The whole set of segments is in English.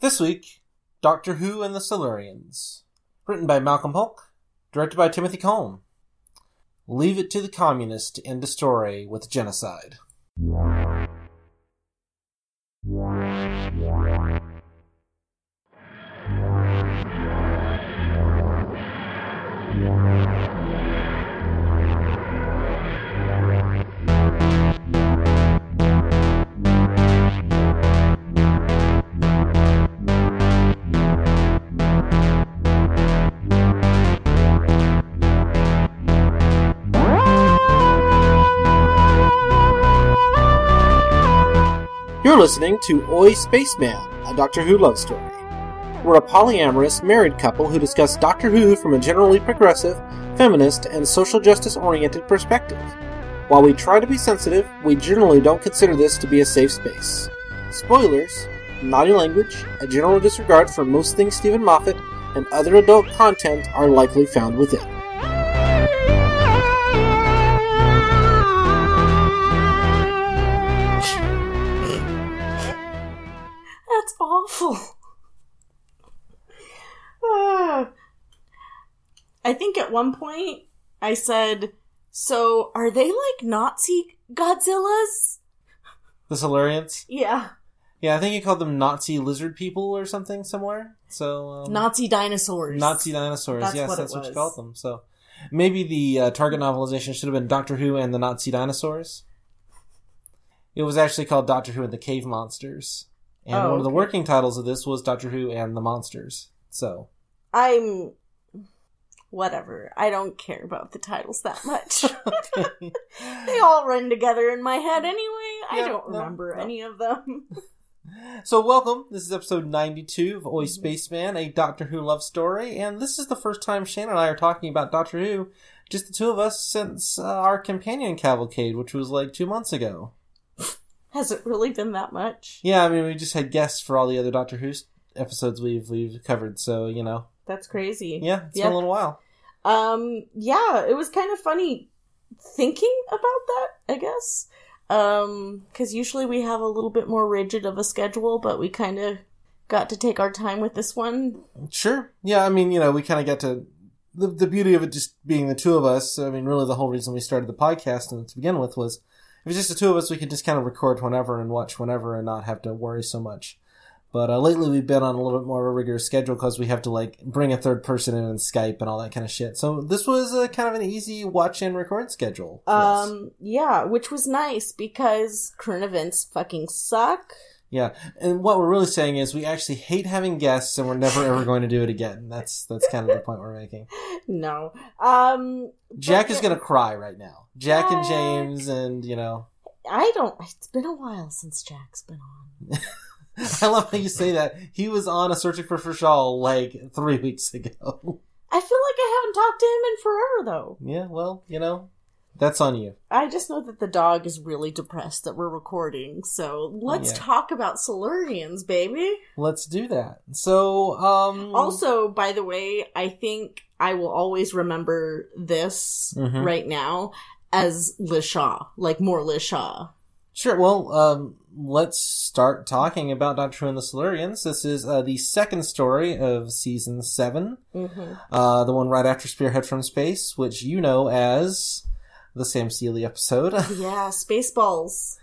This week, Doctor Who and the Silurians. Written by Malcolm Hulke, directed by Timothy Combe. Leave it to the communists to end a story with genocide. You're listening to Oi Spaceman, a Doctor Who love story. We're a polyamorous, married couple who discuss Doctor Who from a generally progressive, feminist, and social justice oriented perspective. While we try to be sensitive, we generally don't consider this to be a safe space. Spoilers, naughty language, a general disregard for most things Steven Moffat, and other adult content are likely found within. Awful. Ah. I think at one point I said, So are they like Nazi Godzillas? The Silurians? Yeah. Yeah, I think he called them Nazi lizard people or something somewhere. So um, Nazi dinosaurs. Nazi dinosaurs. That's yes, what that's what you called them. So maybe the uh, target novelization should have been Doctor Who and the Nazi dinosaurs. It was actually called Doctor Who and the Cave Monsters, and Oh, one of the okay. working titles of this was Doctor Who and the Monsters. So I'm. Whatever. I don't care about the titles that much. they all run together in my head anyway. I don't no, remember no. any of them. So, welcome. This is episode 92 of Oi Mm-hmm. Spaceman, a Doctor Who love story, and this is the first time Shane and I are talking about Doctor Who, just the two of us, since uh, our companion cavalcade, which was like two months ago. Has it really been that much? Yeah, I mean, we just had guests for all the other Doctor Who episodes we've we've covered, so you know, That's crazy. yeah, it's Yeah. been a little while. Um, yeah, it was kind of funny thinking about that, I guess. Um, cause usually we have a little bit more rigid of a schedule, but we kind of got to take our time with this one. Sure, yeah, I mean, you know, we kind of got to the the beauty of it just being the two of us. I mean, really, the whole reason we started the podcast and to begin with was if it's just the two of us, we could just kind of record whenever and watch whenever and not have to worry so much. But uh, lately, we've been on a little bit more of a rigorous schedule because we have to like bring a third person in and Skype and all that kind of shit. So this was a kind of an easy watch and record schedule. Um, yeah, which was nice because current events fucking suck. Yeah, and what we're really saying is we actually hate having guests, and we're never ever going to do it again. That's that's kind of the point we're making. No. Um, Jack is gonna cry right now. Jack and James, and you know, I don't, it's been a while since Jack's been on. I love how you say that. He was on a searching for Frishal like three weeks ago. I feel like I haven't talked to him in forever though. Yeah, well, you know, that's on you. I just know that the dog is really depressed that we're recording, so let's Yeah. talk about Silurians, baby. Let's do that. So, um, Also, by the way, I think I will always remember this Mhm. right now as Liz Shaw, like more Liz Shaw. Sure. Well, um, let's start talking about Doctor Who and the Silurians. This is uh, the second story of season seven. Mm-hmm. Uh, the one right after Spearhead from Space, which you know as the Sam Seeley episode. Yeah, Spaceballs,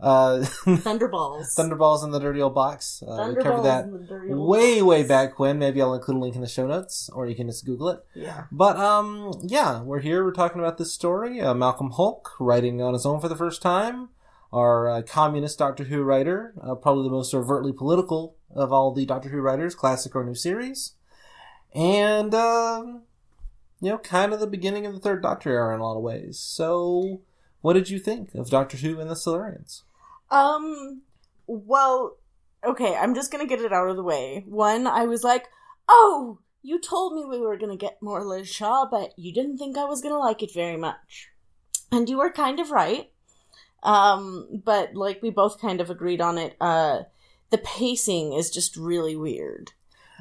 uh, Thunderballs, Thunderballs in the Dirty Old Box. Uh, we covered that way, way back when. Maybe I'll include a link in the show notes, or you can just Google it. Yeah. But, um, yeah, we're here. We're talking about this story. Uh, Malcolm Hulke, writing on his own for the first time. Our uh, communist Doctor Who writer, uh, probably the most overtly political of all the Doctor Who writers, classic or new series. And, um, you know, kind of the beginning of the Third Doctor era in a lot of ways. So, what did you think of Doctor Who and the Silurians? Um, well, okay, I'm just gonna get it out of the way. One, I was like, oh, you told me we were gonna get more Liz Shaw, but you didn't think I was gonna like it very much. And you were kind of right. Um, but like we both kind of agreed on it, uh, the pacing is just really weird.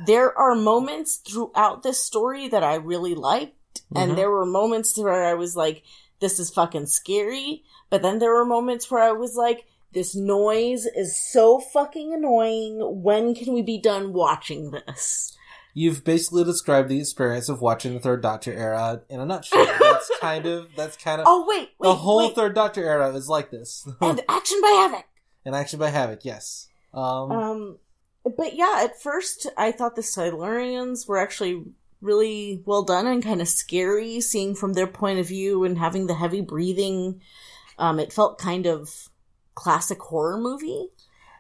There are moments throughout this story that I really liked, Mhm. and there were moments where I was like, this is fucking scary. But then there were moments where I was like, This noise is so fucking annoying. When can we be done watching this? You've basically described the experience of watching the Third Doctor era in a nutshell. That's kind of that's kind of Oh wait, wait the whole wait. Third Doctor era is like this. and action by Havoc. and Action by Havoc, yes. Um, Um, but yeah, at first I thought the Silurians were actually really well done and kind of scary, seeing from their point of view and having the heavy breathing. Um, it felt kind of classic horror movie.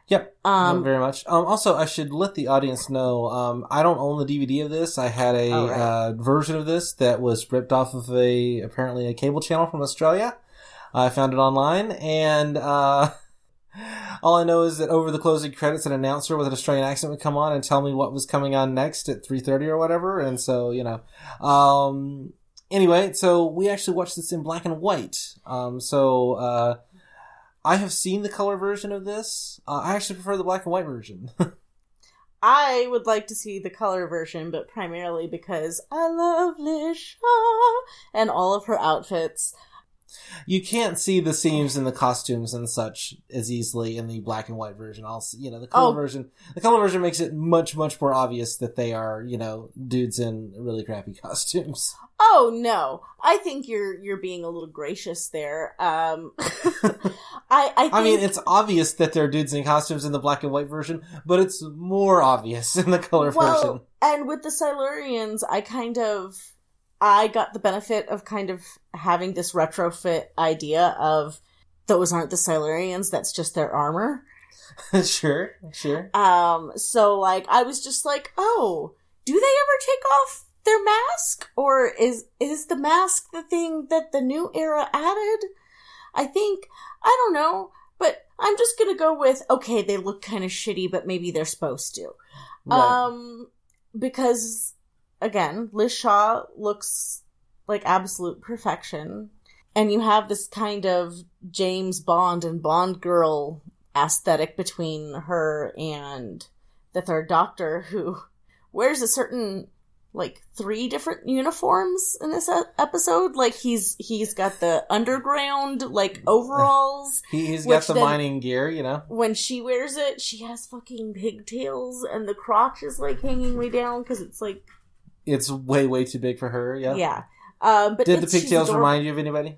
yep. Um, very much. Um, also, I should let the audience know. Um, I don't own the DVD of this. I had a Oh, right. uh, version of this that was ripped off of a apparently a cable channel from Australia. I found it online, and uh, all I know is that over the closing credits, an announcer with an Australian accent would come on and tell me what was coming on next at three thirty or whatever. And so, you know, um, anyway, so we actually watched this in black and white. Um, so. Uh, I have seen the color version of this. Uh, I actually prefer the black and white version. I would like to see the color version, but primarily because I love Liz Shaw and all of her outfits. You can't see the seams in the costumes and such as easily in the black and white version. Also, you know, the color Oh. version, the color version makes it much, much more obvious that they are, you know, dudes in really crappy costumes. Oh no, I think you're you're being a little gracious there. Um, I I, think, I mean, it's obvious that they're dudes in costumes in the black and white version, but it's more obvious in the color well, version. and with the Silurians, I kind of I got the benefit of kind of having this retrofit idea of those aren't the Silurians, that's just their armor. sure, sure. Um, so like I was just like, oh, do they ever take off their mask, or is is the mask the thing that the new era added? I think I don't know, but I'm just gonna go with okay. They look kind of shitty, but maybe they're supposed to. Right. Um, because again, Liz Shaw looks like absolute perfection, and you have this kind of James Bond and Bond girl aesthetic between her and the Third Doctor, who wears a certain like three different uniforms in this episode. Like he's he's got the underground like overalls. he, he's got the then- mining gear, you know. when she wears it, she has fucking pigtails, and the crotch is like hanging way down because it's like It's way, way too big for her. Yeah. yeah. Um, but Did the pigtails adorable. remind you of anybody?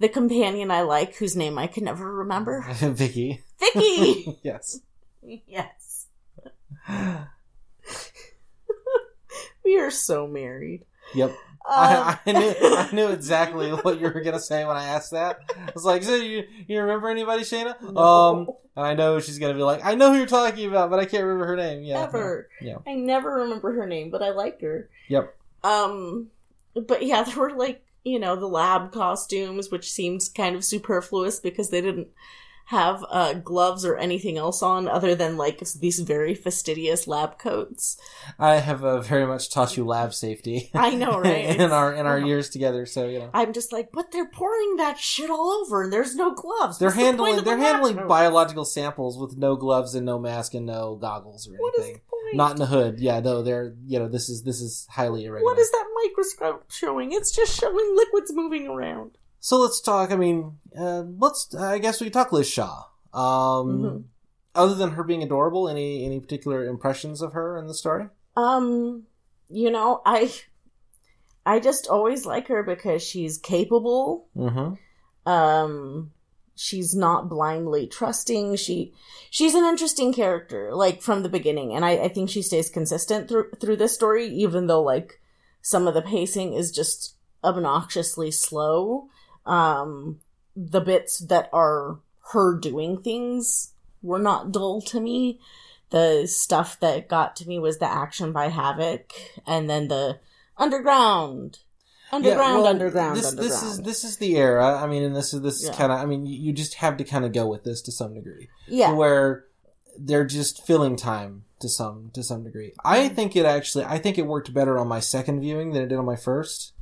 the companion I like, whose name I can never remember? Vicky. Vicky. yes. yes, we are so married. Yep. Um, I, I knew I knew exactly what you were gonna say when I asked that. I was like, "So you you remember anybody, Shana?" No. Um, and I know she's gonna be like, "I know who you're talking about, but I can't remember her name." Yeah, ever. Yeah. I never remember her name, but I like her. Yep. Um, but yeah, there were like you know the lab costumes, which seemed kind of superfluous because they didn't have uh, gloves or anything else on other than like these very fastidious lab coats. I have uh, very much taught you lab safety. I know, right? in our in our years together, so you know. I'm just like, but they're pouring that shit all over, and there's no gloves. They're What's handling the they're lab handling coat? biological samples with no gloves and no mask and no goggles or What anything. the? Not in the hood. Yeah, no, they're you know this is this is highly irregular. What is that microscope showing? It's just showing liquids moving around. So let's talk. I mean, uh, let's. I guess we talk Liz Shaw. Um, Mhm. Other than her being adorable, any any particular impressions of her in the story? Um, you know, I I just always like her because she's capable. Mm-hmm. Um she's not blindly trusting. She she's an interesting character, like from the beginning, and I, I think she stays consistent through through this story, even though like some of the pacing is just obnoxiously slow. Um the bits that are her doing things were not dull to me. The stuff that got to me was the action by Havoc and then the underground. Underground, well, underground, this, underground. This is this is the era. I mean, and this is this is Yeah. kind of. I mean, you, you just have to kind of go with this to some degree, yeah. where they're just filling time to some to some degree. I Mm-hmm. think it actually. I think it worked better on my second viewing than it did on my first.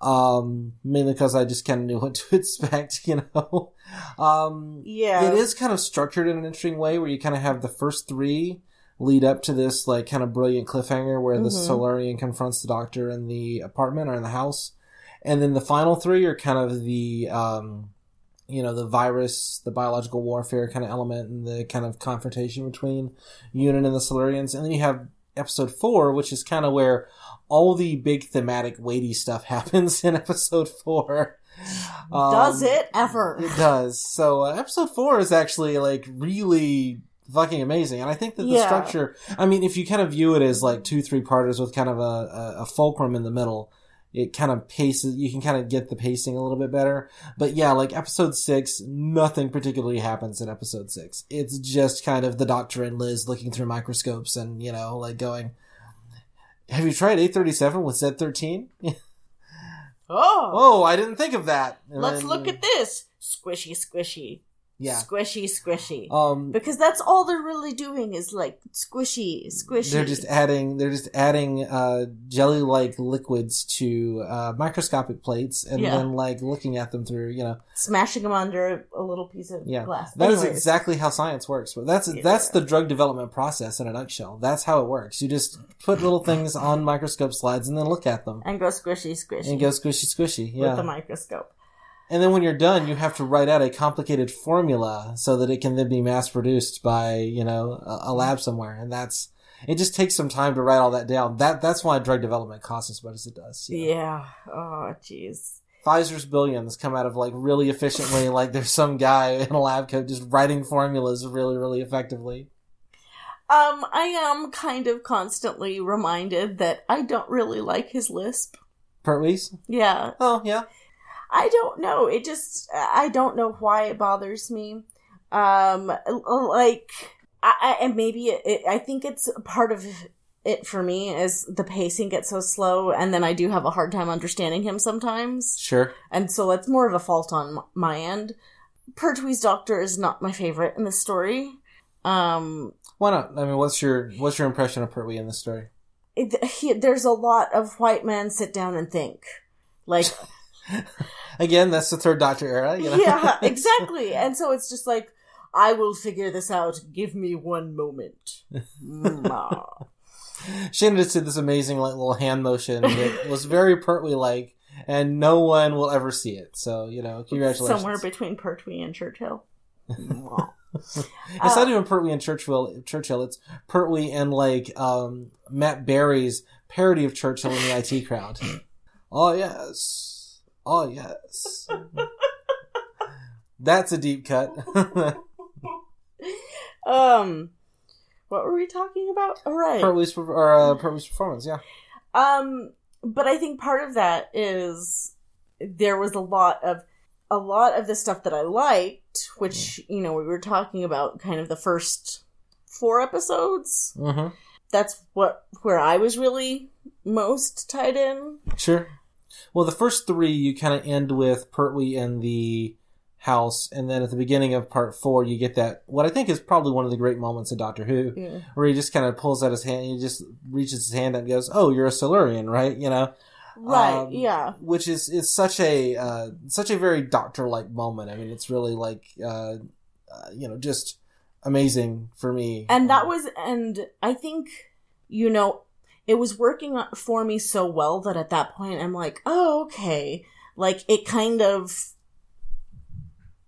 Um, mainly because I just kind of knew what to expect. You know. Um, Yeah. it is kind of structured in an interesting way where you kind of have the first three lead up to this like kind of brilliant cliffhanger where the Mhm. Silurian confronts the doctor in the apartment or in the house. And then the final three are kind of the um you know the virus, the biological warfare kind of element, and the kind of confrontation between Unit and the Silurians, and then you have episode four, which is kind of where all the big thematic weighty stuff happens in episode four. Does Um, it ever? It does. So uh, episode four is actually like really fucking amazing, and I think that the Yeah. structure. I mean, if you kind of view it as like two, three parters with kind of a, a, a fulcrum in the middle, it kind of paces. You can kind of get the pacing a little bit better. But yeah, like episode six, nothing particularly happens in episode six. It's just kind of the Doctor and Liz looking through microscopes and you know like going. Have you tried A37 with Z13? Oh, Oh, I didn't think of that. And let's then- look at this. Squishy, squishy. Yeah. Squishy, squishy. Um, because that's all they're really doing is like squishy, squishy. They're just adding they're just adding uh, jelly like liquids to uh, microscopic plates and Yeah. then like looking at them through you know smashing them under a little piece of yeah glass. that is Anyways. exactly how science works but that's Yeah. that's the drug development process in a nutshell that's how it works you just put little things on microscope slides and then look at them and go squishy, squishy and go squishy squishy Yeah, with the microscope. And then when you're done you have to write out a complicated formula so that it can then be mass produced by you know a, a lab somewhere and that's it just takes some time to write all that down that that's why drug development costs as much as it does you know? Yeah. Oh, jeez. Pfizer's billions come out of like really efficiently. like there's some guy in a lab coat just writing formulas really, really effectively. Um, I am kind of constantly reminded that I don't really like his lisp. Pertwee's? Yeah, Oh yeah. I don't know. It just I don't know why it bothers me. Um, like I, I and maybe it, it, I think it's part of it for me is the pacing gets so slow, and then I do have a hard time understanding him sometimes, Sure. and so that's more of a fault on my end. Pertwee's doctor is not my favorite in the story. Um, Why not? I mean, what's your what's your impression of Pertwee in this story? it, he, there's a lot of white man sit down and think, like Again, that's the third Doctor era. You know? yeah, exactly. And so it's just like, I will figure this out. Give me one moment. Shannon just did this amazing like little hand motion that was very Pertwee like, and no one will ever see it. So you know, congratulations. Somewhere between Pertwee and Churchill. It's Uh, not even Pertwee and Churchill. Churchill. It's Pertwee and like um, Matt Berry's parody of Churchill in the IT crowd. oh yes, oh yes. That's a deep cut. um, what were we talking about? All right. Pertwee's per- or uh, Pertwee's performance. Yeah. Um, but I think part of that is there was a lot of a lot of the stuff that I liked, which you know we were talking about, kind of the first four episodes. Mm-hmm. That's what where I was really most tied in. Sure. Well, the first three you kind of end with Pertwee in the house, and then at the beginning of part four, you get that what I think is probably one of the great moments in Doctor Who, Yeah. where he just kind of pulls out his hand, he just reaches his hand out and goes, "Oh, you're a Silurian, right?" You know, Right. Um, yeah. which is is such a uh, such a very Doctor like moment. I mean, it's really like uh, uh, you know just amazing for me. And that Um, was, and I think, you know, it was working for me so well that at that point I'm like, oh, okay. Like, it kind of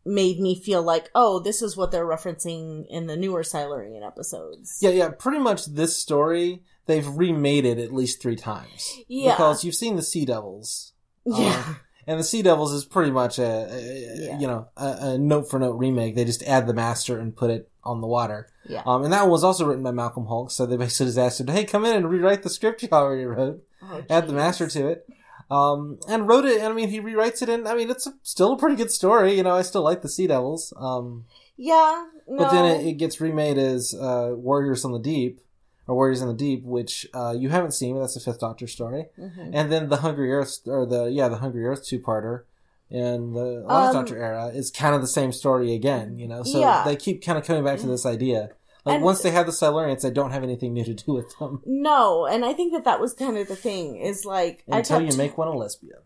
made me feel like, oh, this is what they're referencing in the newer Silurian episodes. Yeah, yeah. Pretty much this story, they've remade it at least three times. Yeah. Because you've seen the Sea Devils. Yeah. Um, and the Sea Devils is pretty much a, a- Yeah. you know, a, a note for note remake. They just add the master and put it on the water. yeah. Um, and that one was also written by Malcolm Hulke, so they basically just asked him, hey, come in and rewrite the script you already wrote. Oh, Add the master to it. Um, and wrote it, and I mean, he rewrites it, and I mean, it's a, still a pretty good story. You know, I still like the Sea Devils. Um, Yeah. No. but then it, it gets remade as uh, Warriors on the Deep, or Warriors in the Deep, which uh, you haven't seen, but that's the Fifth Doctor story. Mhm. And then the Hungry Earth, or the yeah, the Hungry Earth two parter in the Eleventh Um, Doctor era is kind of the same story again. You know, so Yeah. they keep kind of coming back to this idea. Like And- once they have the Silurians, they don't have anything new to do with them No, and I think that that was kind of the thing is like I until you make one a lesbian.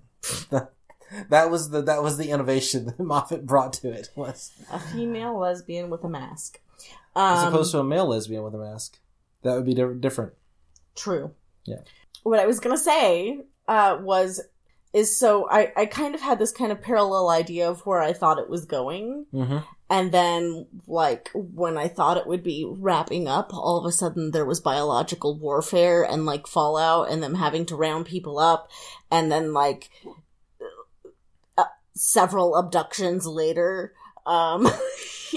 that was the that was the innovation that Moffat brought to it was a female lesbian with a mask. as Um, opposed to a male lesbian with a mask. That would be di- different. True. Yeah. What I was gonna say uh, was is so I, I kind of had this kind of parallel idea of where I thought it was going. Mm-hmm. And then, like, when I thought it would be wrapping up, all of a sudden there was biological warfare and, like, fallout and them having to round people up. And then, like, uh, several abductions later. Um,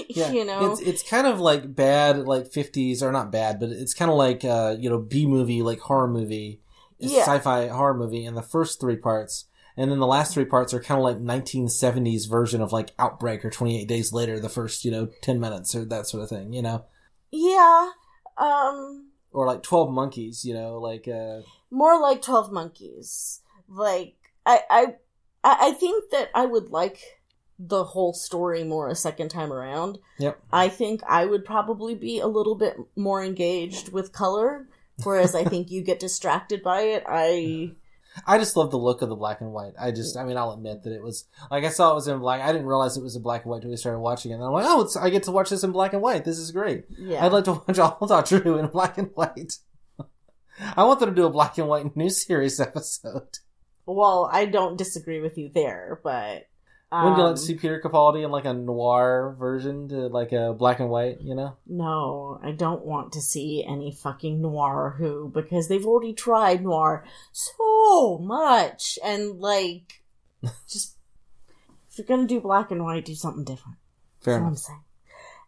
Yeah, you know? it's it's kind of like bad, like fifties or not bad, but it's kind of like uh, you know B movie, like horror movie, Yeah. sci-fi horror movie, in the first three parts, and then the last three parts are kind of like nineteen seventies version of like Outbreak or Twenty Eight Days Later, the first you know ten minutes or that sort of thing, you know, yeah. Um, or like Twelve Monkeys, you know, like uh, more like 12 monkeys like i i I think that i would like the whole story more a second time around yep, i think i would probably be a little bit more engaged with color whereas i think you get distracted by it i I just love the look of the black and white. I just, I mean, I'll admit that it was like I saw it was in black. I didn't realize it was in black and white until we started watching it. And I'm like, oh, it's, I get to watch this in black and white. This is great. yeah I'd like to watch all Doctor Who in black and white. I want them to do a black and white new series episode. well i don't disagree with you there but um, Wouldn't you like to see Peter Capaldi in like a noir version to like a black and white, you know? No, I don't want to see any fucking noir who because they've already tried noir so much and like just if you're gonna do black and white, do something different. Fair That's what I'm enough.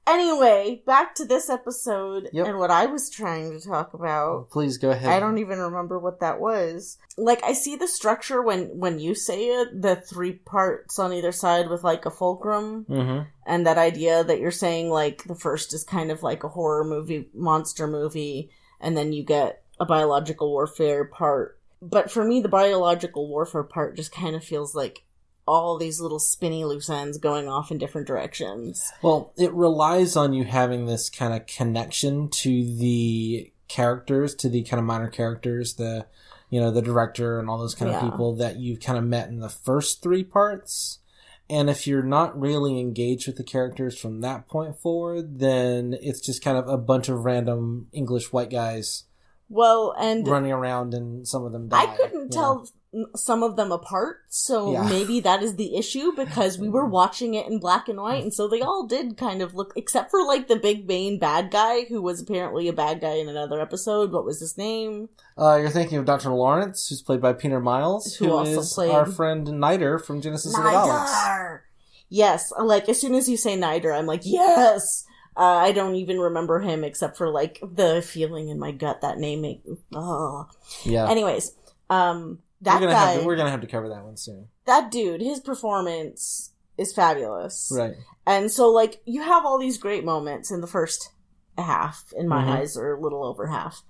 Anyway, back to this episode Yep. and what I was trying to talk about. Please go ahead. I don't even remember what that was. Like I see the structure when when you say it, the three parts on either side with like a fulcrum Mm-hmm. and that idea that you're saying like the first is kind of like a horror movie monster movie and then you get a biological warfare part but for me the biological warfare part just kind of feels like all these little spinny loose ends going off in different directions Well, it relies on you having this kind of connection to the characters, to the kind of minor characters, the you know, the director and all those kind of people that you've kind of met in the first three parts. And if you're not really engaged with the characters from that point forward, then it's just kind of a bunch of random English white guys well and running around and some of them die. i couldn't tell know? Some of them apart so Yeah. maybe that is the issue because we were watching it in black and white and so they all did kind of look except for like the big main bad guy who was apparently a bad guy in another episode what was his name Uh, you're thinking of Dr. Lawrence, who's played by Peter Miles, Who who also is played- our friend Nyder from Genesis of the Daleks. Yes, like as soon as you say Nyder, I'm like, yes. Uh, I don't even remember him except for like the feeling in my gut that name. Make, oh. Yeah. Anyways, um, that we're gonna guy, have to, we're gonna have to cover that one soon. that dude, his performance is fabulous. Right. And so, like, you have all these great moments in the first half, in my Mhm. eyes, or a little over half.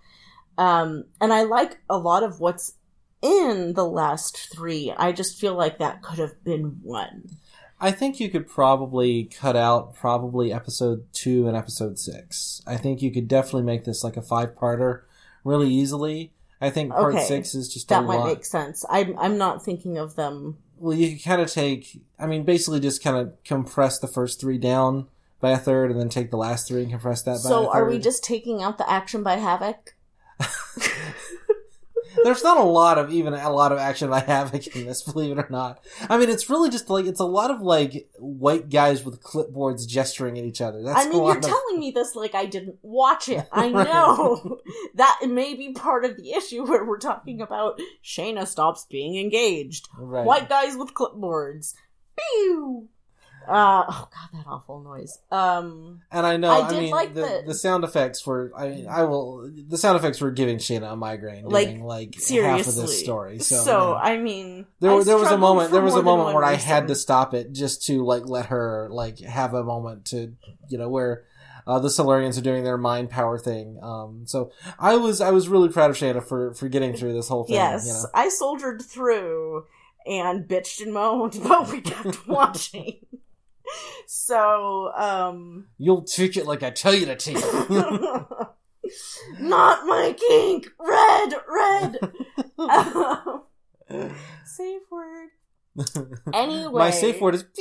Um, and I like a lot of what's in the last three. I just feel like that could have been one. I think you could probably cut out probably episode two and episode six. I think you could definitely make this like a five parter really easily. I think part Okay. six is just That might lot. make sense. I'm I'm not thinking of them. Well, you kind of take, I mean, basically just kind of compress the first three down by a third and then take the last three and compress that by a So are we just taking out the action by Havoc? There's not a lot of even a lot of action by Havoc in this, believe it or not. I mean, it's really just like it's a lot of like white guys with clipboards gesturing at each other. That's I mean, you're of- telling me this like I didn't watch it. I know that may be part of the issue where we're talking about Shana stops being engaged. right. White guys with clipboards. Pew! Uh, oh god, that awful noise. Um, And I know, I I, did mean, like the, the- the sound effects were. I mean, I will. The sound effects were giving Shana a migraine Like, during like half of this story. So, So, know. I mean, there, I there was a moment. There was a moment where I had to stop it just to like let her like have a moment to you know where. Uh, the Silurians are doing their mind power thing. Um, so I was I was really proud of Shana for for getting through this whole thing. Yes, you know? I soldiered through and bitched and moaned, but we kept watching. So, um, You'll take it like I tell you to take it. not my kink, red, red. Um, safe word. Anyway, My safe word is. Shut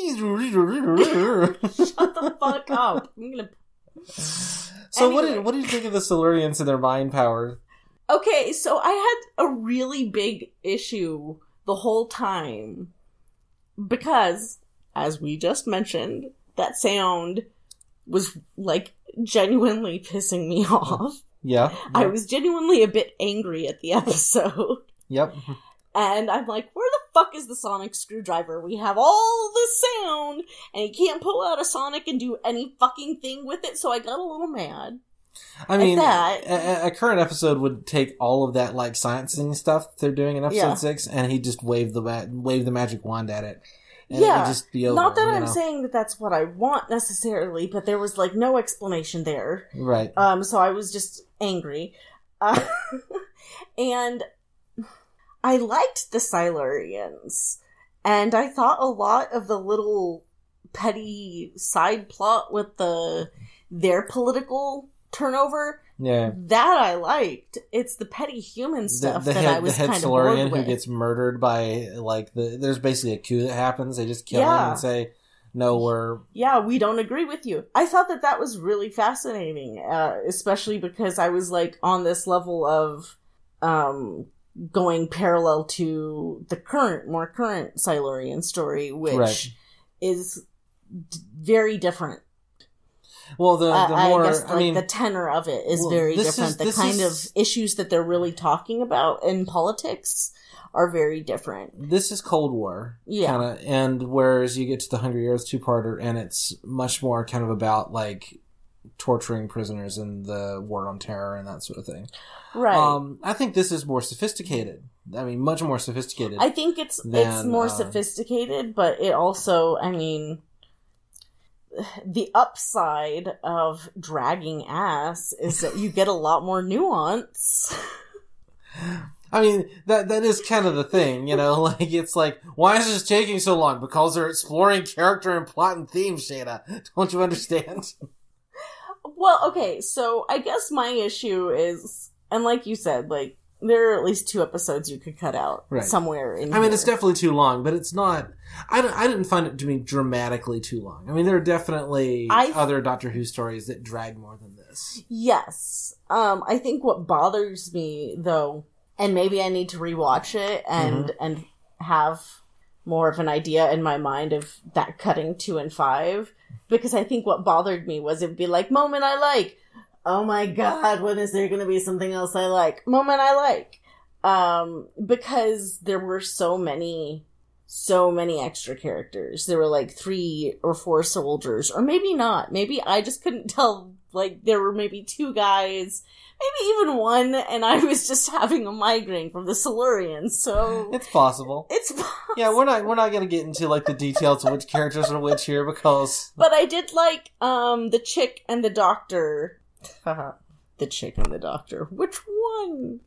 the fuck up. I'm gonna. So what Anyway. did what did you think of the Silurians and their mind power? Okay, so I had a really big issue the whole time because, as we just mentioned, that sound was like genuinely pissing me off. Yeah. I was genuinely a bit angry at the episode. Yep. And I'm like, where the fuck is the sonic screwdriver? We have all this sound, and he can't pull out a sonic and do any fucking thing with it, so I got a little mad. I mean, that- a, a current episode would take all of that like sciencing stuff they're doing in episode Yeah. six, and he just wave the ma- wave the magic wand at it. And Yeah. it would just be over. Not that I'm know? saying that that's what I want necessarily, but there was like no explanation there. right. Um, so I was just angry. Uh, and I liked the Silurians. And I thought a lot of the little petty side plot with the their political turnover yeah. that I liked. It's the petty human stuff the that head, I was the kind of bored who gets murdered by like the there's basically a coup that happens. They just kill him and say, "No, we're yeah, we don't agree with you. I thought that that was really fascinating, uh, especially because I was like on this level of um, going parallel to the current, more current Silurian story, which Right. is d- very different. Well the Uh, the I more guess I like mean the tenor of it is well, very different. is- the kind is- of issues that they're really talking about in politics are very different. this is Cold War, Yeah. kinda, and whereas you get to the Hungry Earth two parter, and it's much more kind of about like torturing prisoners and the war on terror and that sort of thing. Right. Um, I think this is more sophisticated. I mean, much more sophisticated. I think it's it's more uh, sophisticated, but it also, I mean, the upside of dragging ass is that you get a lot more nuance. I mean, that that is kind of the thing, you know. Like, it's like, why is this taking so long? Because they're exploring character and plot and theme, Shana. Don't you understand? well, okay, so I guess my issue is, and like you said, like there are at least two episodes you could cut out Right. somewhere in. I mean, it's definitely too long, but it's not. I, don't, I didn't find it to be dramatically too long. I mean, there are definitely I- other Doctor Who stories that drag more than this. Yes. Um, I think what bothers me though, and maybe I need to rewatch it and and have more of an idea in my mind of that cutting two and five. Because I think what bothered me was it'd be like moment I like. Oh my god, when is there gonna be something else I like? Moment I like. Um, because there were so many so many extra characters. There were like three or four soldiers, or maybe not. Maybe I just couldn't tell. Like there were maybe two guys, maybe even one, and I was just having a migraine from the Silurians. So It's possible. it's Yeah, we're not we're not gonna get into like the details of which characters are which here because But I did like um the chick and the doctor. the chick and the doctor. Which one?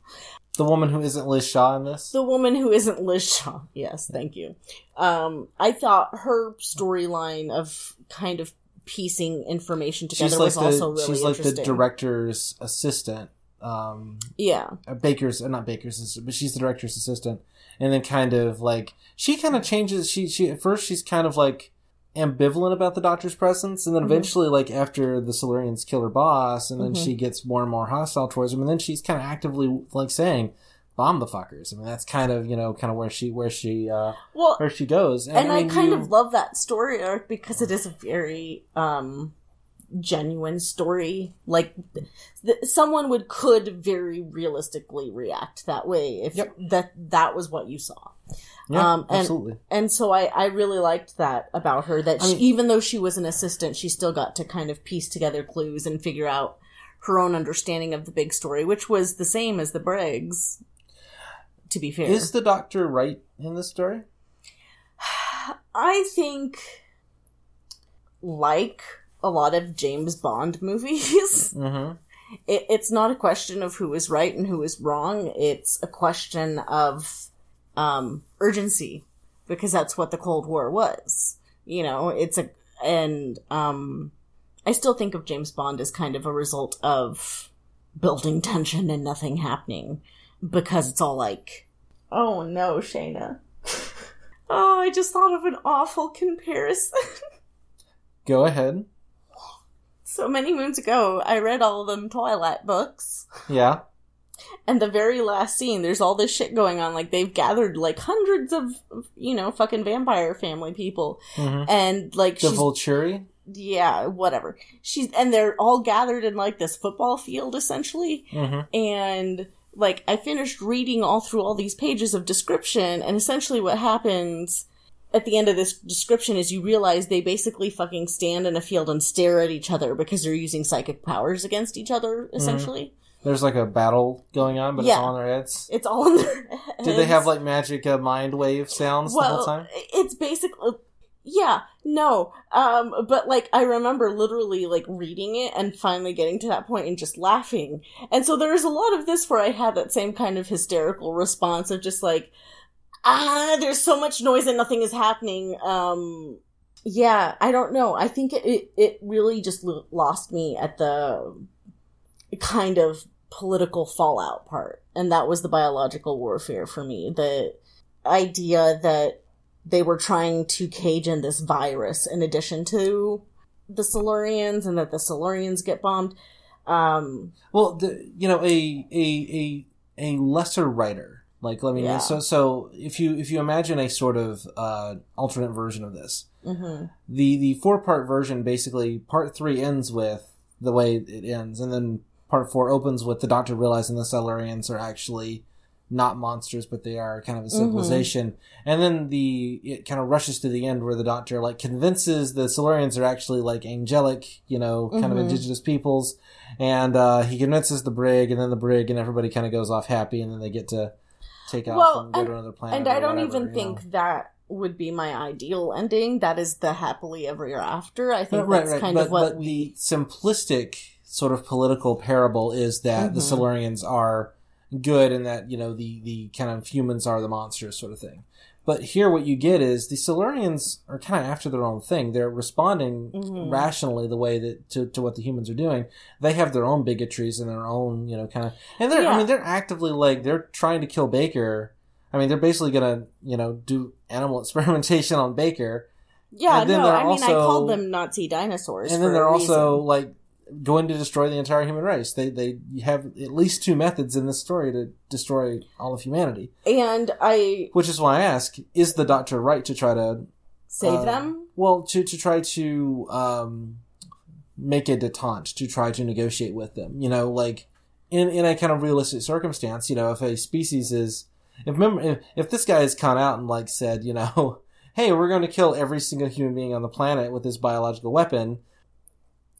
the woman who isn't Liz Shaw in this. The woman who isn't Liz Shaw. Yes, thank you. Um, I thought her storyline of kind of piecing information together she's like was also the really she's like the director's assistant. Um, Yeah, uh, Baker's uh, not Baker's assistant, but she's the director's assistant, and then kind of like she kind of changes. She she at first she's kind of like ambivalent about the Doctor's presence, and then Mhm. eventually like after the Silurians kill her boss, and then Mhm. she gets more and more hostile towards him, and then she's kind of actively like saying. Bomb the fuckers. I mean, that's kind of you know, kind of where she where she uh well, where she goes. and I, mean, kind you- of love that story arc because it is a very um genuine story. Like th- someone would could very realistically react that way if Yep. that that was what you saw. Yeah, um, and- absolutely. And so I, I really liked that about her that I she, mean- even though she was an assistant, she still got to kind of piece together clues and figure out her own understanding of the big story, which was the same as the Brig's. To be fair, Is the Doctor right in this story? I think, like a lot of James Bond movies, Mm-hmm. it, it's not a question of who is right and who is wrong. It's a question of um, urgency, because that's what the Cold War was. You know, it's a and um, I still think of James Bond as kind of a result of building tension and nothing happening, because it's all like, oh no, Shana. oh, I just thought of an awful comparison. Go ahead. so many moons ago, I read all of them Twilight books. Yeah. And the very last scene, there's all this shit going on. Like they've gathered like hundreds of, you know, fucking vampire family people, Mhm. and like The Volturi? yeah, whatever. She's and they're all gathered in like this football field essentially, Mm-hmm. and like I finished reading all through all these pages of description, and essentially what happens at the end of this description is you realize they basically fucking stand in a field and stare at each other because they're using psychic powers against each other. Essentially, There's like a battle going on, but Yeah. it's all on their heads. it's all in their. Heads. Did they have like magic uh, mind wave sounds the whole time? It's basically yeah, no. Um but like I remember literally like reading it and finally getting to that point and just laughing. And so there's a lot of this where I had that same kind of hysterical response of just like ah there's so much noise and nothing is happening. Um yeah, I don't know. I think it it, it really just lo- lost me at the kind of political fallout part. And that was the biological warfare for me. The idea that they were trying to cage in this virus in addition to the Silurians and that the Silurians get bombed. Um, Well, the, you know, a a a a lesser writer, like I mean, Yeah. so so if you if you imagine a sort of uh, alternate version of this, mhm. the the four part version basically part three ends with the way it ends, and then part four opens with the Doctor realizing the Silurians are actually not monsters, but they are kind of a civilization, and then the it kind of rushes to the end where the Doctor like convinces the Silurians are actually like angelic, you know, kind of Mhm. indigenous peoples, and uh, he convinces the brig, and then the brig and everybody kind of goes off happy, and then they get to take off Well, and go and- to another planet. and I don't whatever, even think know. that would be my ideal ending. That is the happily ever after. I think that's right. kind but, of what but we. the simplistic sort of political parable is that the Mhm. Silurians are good and that you know the the kind of humans are the monsters sort of thing. But here, what you get is the Silurians are kind of after their own thing. They're responding Mhm. rationally the way that to, to what the humans are doing. They have their own bigotries and their own you know kind of and they're I mean they're actively like they're trying to kill Baker. I mean they're basically gonna you know do animal experimentation on Baker. Yeah, and then no, I mean, I called them Nazi dinosaurs. and then they're also like going to destroy the entire human race. They they have at least two methods in this story to destroy all of humanity. And I Which is why I ask: Is the Doctor right to try to save uh, them. Well, to to try to um, make a detente, to try to negotiate with them. You know, like in in a kind of realistic circumstance. You know, if a species is if remember if, if this guy has come out and like said, you know. Hey, we're going to kill every single human being on the planet with this biological weapon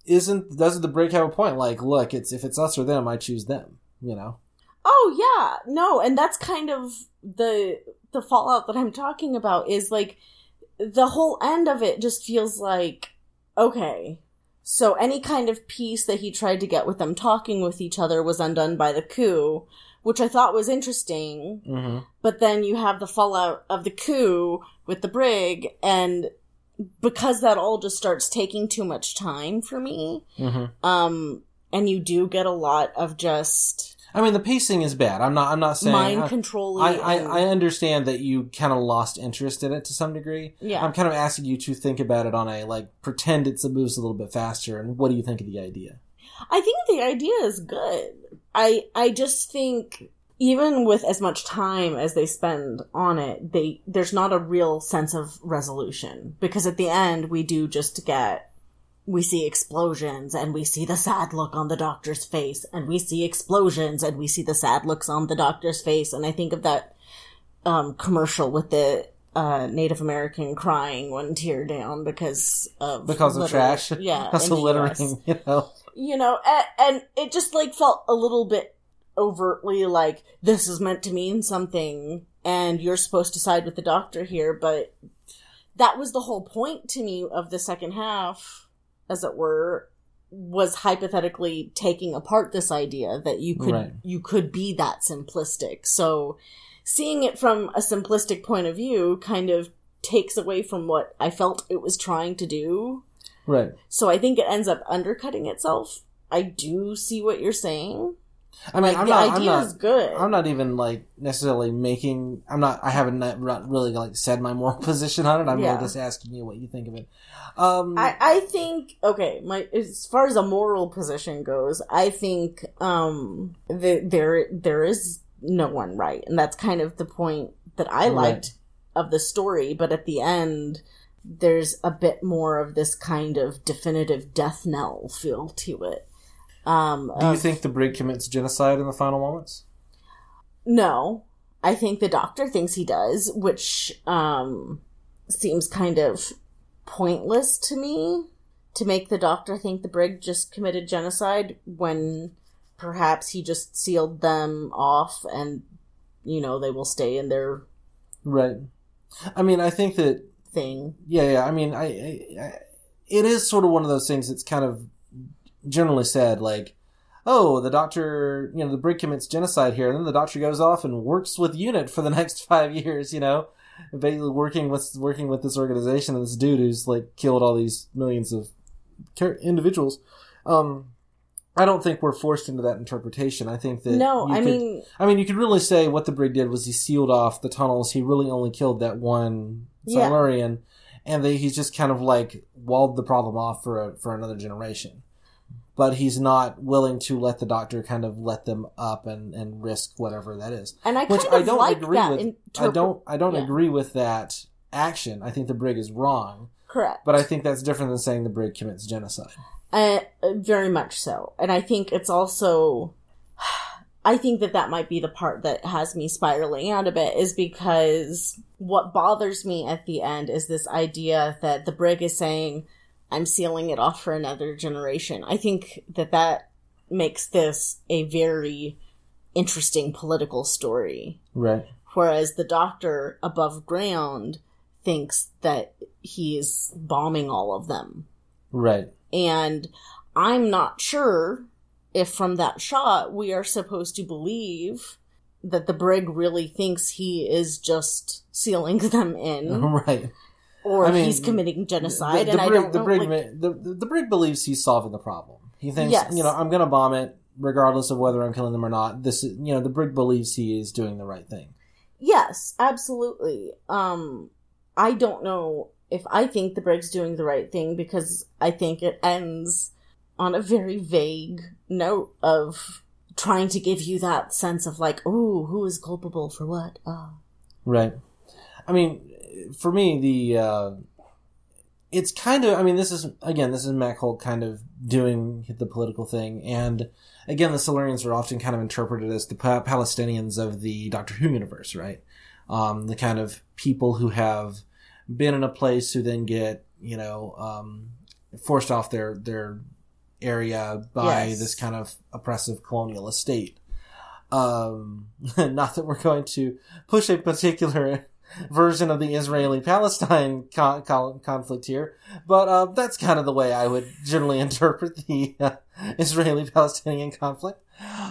isn't doesn't the brig have a point? Like, look, it's if it's us or them, I choose them. You know. Oh yeah, no, and that's kind of the the fallout that I'm talking about is like the whole end of it just feels like okay. So any kind of peace that he tried to get with them talking with each other was undone by the coup, which I thought was interesting. Mm-hmm. But then you have the fallout of the coup with the brig and because that all just starts taking too much time for me, Mm-hmm. um and you do get a lot of just I mean, the pacing is bad. I'm not. I'm not saying. mind I, controlling. I, I, I understand that you kind of lost interest in it to some degree. yeah. I'm kind of asking you to think about it on a like pretend it's it moves a little bit faster. And what do you think of the idea? I think the idea is good. I I just think even with as much time as they spend on it, they there's not a real sense of resolution because at the end we do just get we see explosions and we see the sad look on the doctor's face and we see explosions and we see the sad looks on the doctor's face and I think of that um commercial with the uh, Native American crying one tear down because of Because of trash. Yeah, That's the the littering. You know. you know, and, and it just like felt a little bit overtly like this is meant to mean something, and you're supposed to side with the doctor here, but that was the whole point to me of the second half, as it were, was hypothetically taking apart this idea that you could Right. you could be that simplistic. So seeing it from a simplistic point of view kind of takes away from what I felt it was trying to do. Right. So I think it ends up undercutting itself. I do see what you're saying. I mean, Like, I'm the not. I'm not. is good. I'm not even like necessarily making. I'm not. I haven't not really like said my moral position on it. I'm Yeah. really just asking you what you think of it. Um, I, I think okay, my as far as a moral position goes, I think um the, there there is no one right, and that's kind of the point that I Right. liked of the story. But at the end, there's a bit more of this kind of definitive death knell feel to it. Um, do you of- think the brig commits genocide in the final moments? No, I think the doctor thinks he does, which um seems kind of pointless to me to make the doctor think the brig just committed genocide when perhaps he just sealed them off and you know they will stay in their Right. I mean, I think that thing. Yeah, yeah. I mean, I, I, I, it is sort of one of those things that's kind of generally said, like, oh, the doctor, you know, the brig commits genocide here, and then the doctor goes off and works with UNIT for the next five years, you know, basically working with working with this organization and this dude who's like killed all these millions of individuals. Um, I don't think we're forced into that interpretation. I think that No, you I could- mean I mean, you could really say what the brig did was he sealed off the tunnels. He really only killed that one Yeah. And they, he's just kind of like walled the problem off for a, for another generation. But he's not willing to let the doctor kind of let them up and, and risk whatever that is. and I Which kind I of don't like agree that with. I don't. I don't yeah. agree with that action. I think the brig is wrong, correct. but I think that's different than saying the brig commits genocide. Uh, very much so. And I think it's also, I think that that might be the part that has me spiraling out a bit is because what bothers me at the end is this idea that the brig is saying, I'm sealing it off for another generation. I think that that makes this a very interesting political story. Right. Whereas the doctor above ground thinks that he is bombing all of them. Right. And I'm not sure if from that shot we are supposed to believe that the brig really thinks he is just sealing them in right. Or I mean, he's committing genocide The, and the I brig, don't the brig, like, the, the, the brig believes he's solving the problem. He thinks, Yes. you know, I'm going to bomb it regardless of whether I'm killing them or not. This is, you know, the brig believes he is doing the right thing. Yes, absolutely. Um I don't know if I think the brig's doing the right thing because I think it ends on a very vague note of trying to give you that sense of like, oh, who is culpable for what? Oh. Right. I mean, for me, the uh, it's kind of. I mean, this is again, this is Matt Holt kind of doing the political thing, and again, the Silurians are often kind of interpreted as the pa- Palestinians of the Doctor Who universe, right? Um, the kind of people who have been in a place who then get, you know, um, forced off their their area by Yes. this kind of oppressive colonial estate. Um, not that we're going to push a particular version of the Israeli-Palestine con- con- conflict here, but uh, that's kind of the way I would generally interpret the uh, Israeli-Palestinian conflict.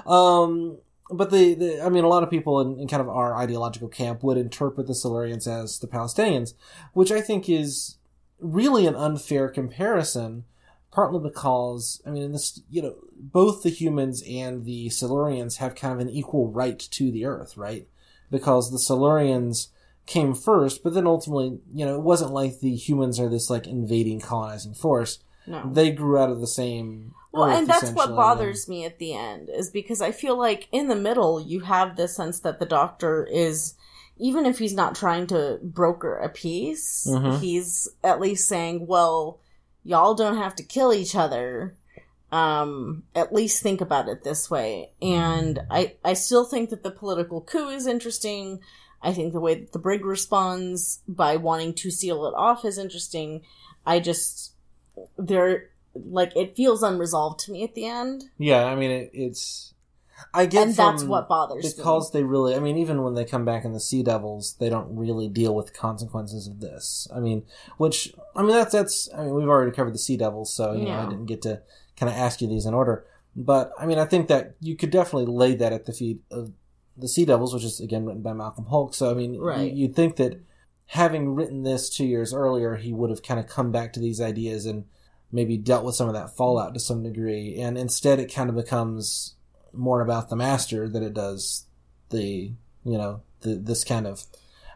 Um, but the, the, I mean, a lot of people in, in kind of our ideological camp would interpret the Silurians as the Palestinians, which I think is really an unfair comparison, partly because, I mean, this, you know, both the humans and the Silurians have kind of an equal right to the Earth, right? Because the Silurians came first, but then ultimately, you know, it wasn't like the humans are this like invading, colonizing force. No. They grew out of the same. Well, Earth, and that's what bothers me at the end is because I feel like in the middle you have the sense that the doctor is even if he's not trying to broker a peace, Mhm. he's at least saying, "Well, y'all don't have to kill each other. Um, at least think about it this way." And I I still think that the political coup is interesting. I think the way that the brig responds by wanting to seal it off is interesting. I just there like it feels unresolved to me at the end Yeah, I mean, it, it's. I get and that's what bothers me. because they really i mean even when they come back in the sea devils they don't really deal with the consequences of this i mean which i mean that's that's i mean we've already covered the sea devils so you know i didn't get to kind of ask you these in order but i mean i think that you could definitely lay that at the feet of the sea devils which is again written by Malcolm Hulke so i mean Right. you, you'd think that having written this two years earlier he would have kind of come back to these ideas and maybe dealt with some of that fallout to some degree and instead it kind of becomes more about the master than it does the you know the this kind of.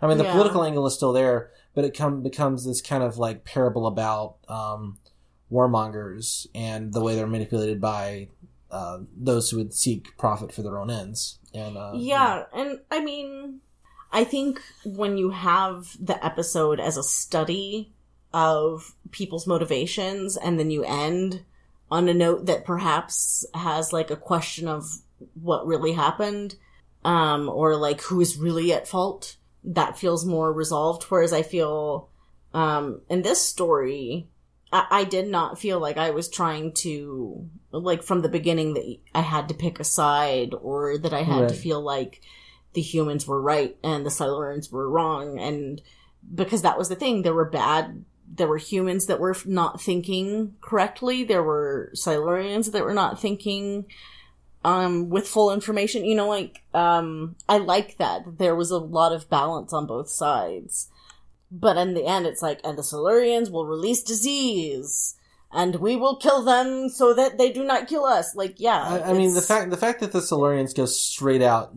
I mean, the Yeah. political angle is still there, but it come becomes this kind of like parable about um, warmongers and the way they're manipulated by uh, those who would seek profit for their own ends. And uh, yeah, and I mean, I think when you have the episode as a study of people's motivations and then you end on a note that perhaps has like a question of what really happened um or like who is really at fault that feels more resolved. Whereas i feel um in this story I, I did not feel like i was trying to like from the beginning that i had to pick a side or that i had to feel like the humans were right and the silurians were wrong. And because that was the thing there were bad there were humans that were not thinking correctly. There were silurians that were not thinking um with full information. You know like um i like that. There was a lot of balance on both sides but in the end it's like and the silurians will release disease and we will kill them so that they do not kill us like yeah I, I mean the fact the fact that the Silurians go straight out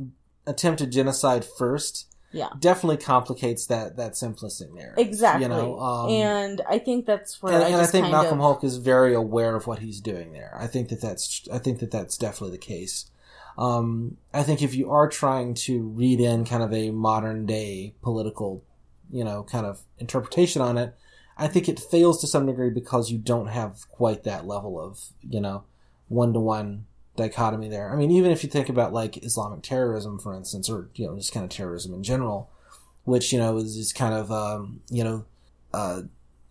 attempted genocide first yeah definitely complicates that that simplistic narrative. exactly You know, um, and i think that's where and, i and I think Malcolm of, Hulke is very aware of what he's doing there. I think that that's I think that that's definitely the case. Um, I think if you are trying to read in kind of a modern day political, you know, kind of interpretation on it, I think it fails to some degree because you don't have quite that level of you know one to one dichotomy there. I mean, even if you think about like Islamic terrorism, for instance, or you know just kind of terrorism in general, which you know is, is kind of um, you know. Uh,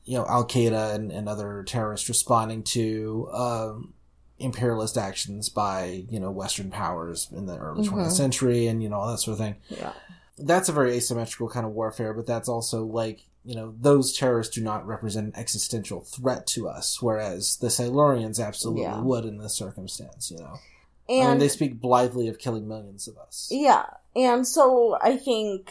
you know, Al Qaeda and, and other terrorists responding to um, imperialist actions by you know Western powers in the early 20th Mhm. century, and you know all that sort of thing. yeah That's a very asymmetrical kind of warfare, but that's also like you know those terrorists do not represent an existential threat to us, whereas the Silurians absolutely Yeah. would in this circumstance. You know, I and mean, they speak blithely of killing millions of us. Yeah, and so I think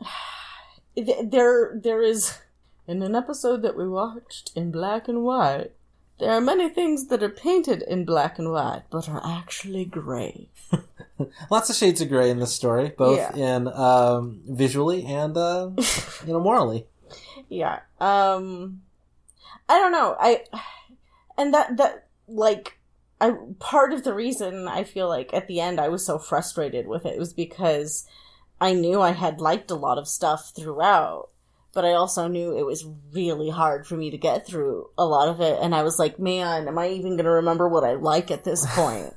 there there is in an episode that we watched in black and white. There are many things that are painted in black and white, but are actually gray. Lots of shades of gray in this story, both Yeah. in um, visually and uh, you know morally. Yeah. Um I don't know. I and that that like I part of the reason I feel like at the end I was so frustrated with it was because I knew I had liked a lot of stuff throughout, but I also knew it was really hard for me to get through a lot of it and I was like, "Man, am I even going to remember what I like at this point?"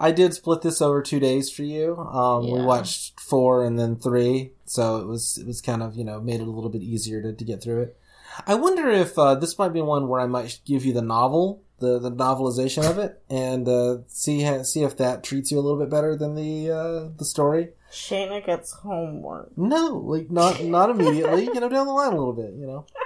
I did split this over two days for you. Um, We watched four and then three, so it was it was kind of you know made it a little bit easier to, to get through it. I wonder if uh, this might be one where I might give you the novel, the the novelization of it, and uh, see ha- see if that treats you a little bit better than the uh, the story. Shana gets homework. No, like not not immediately. you know, down the line a little bit. You know.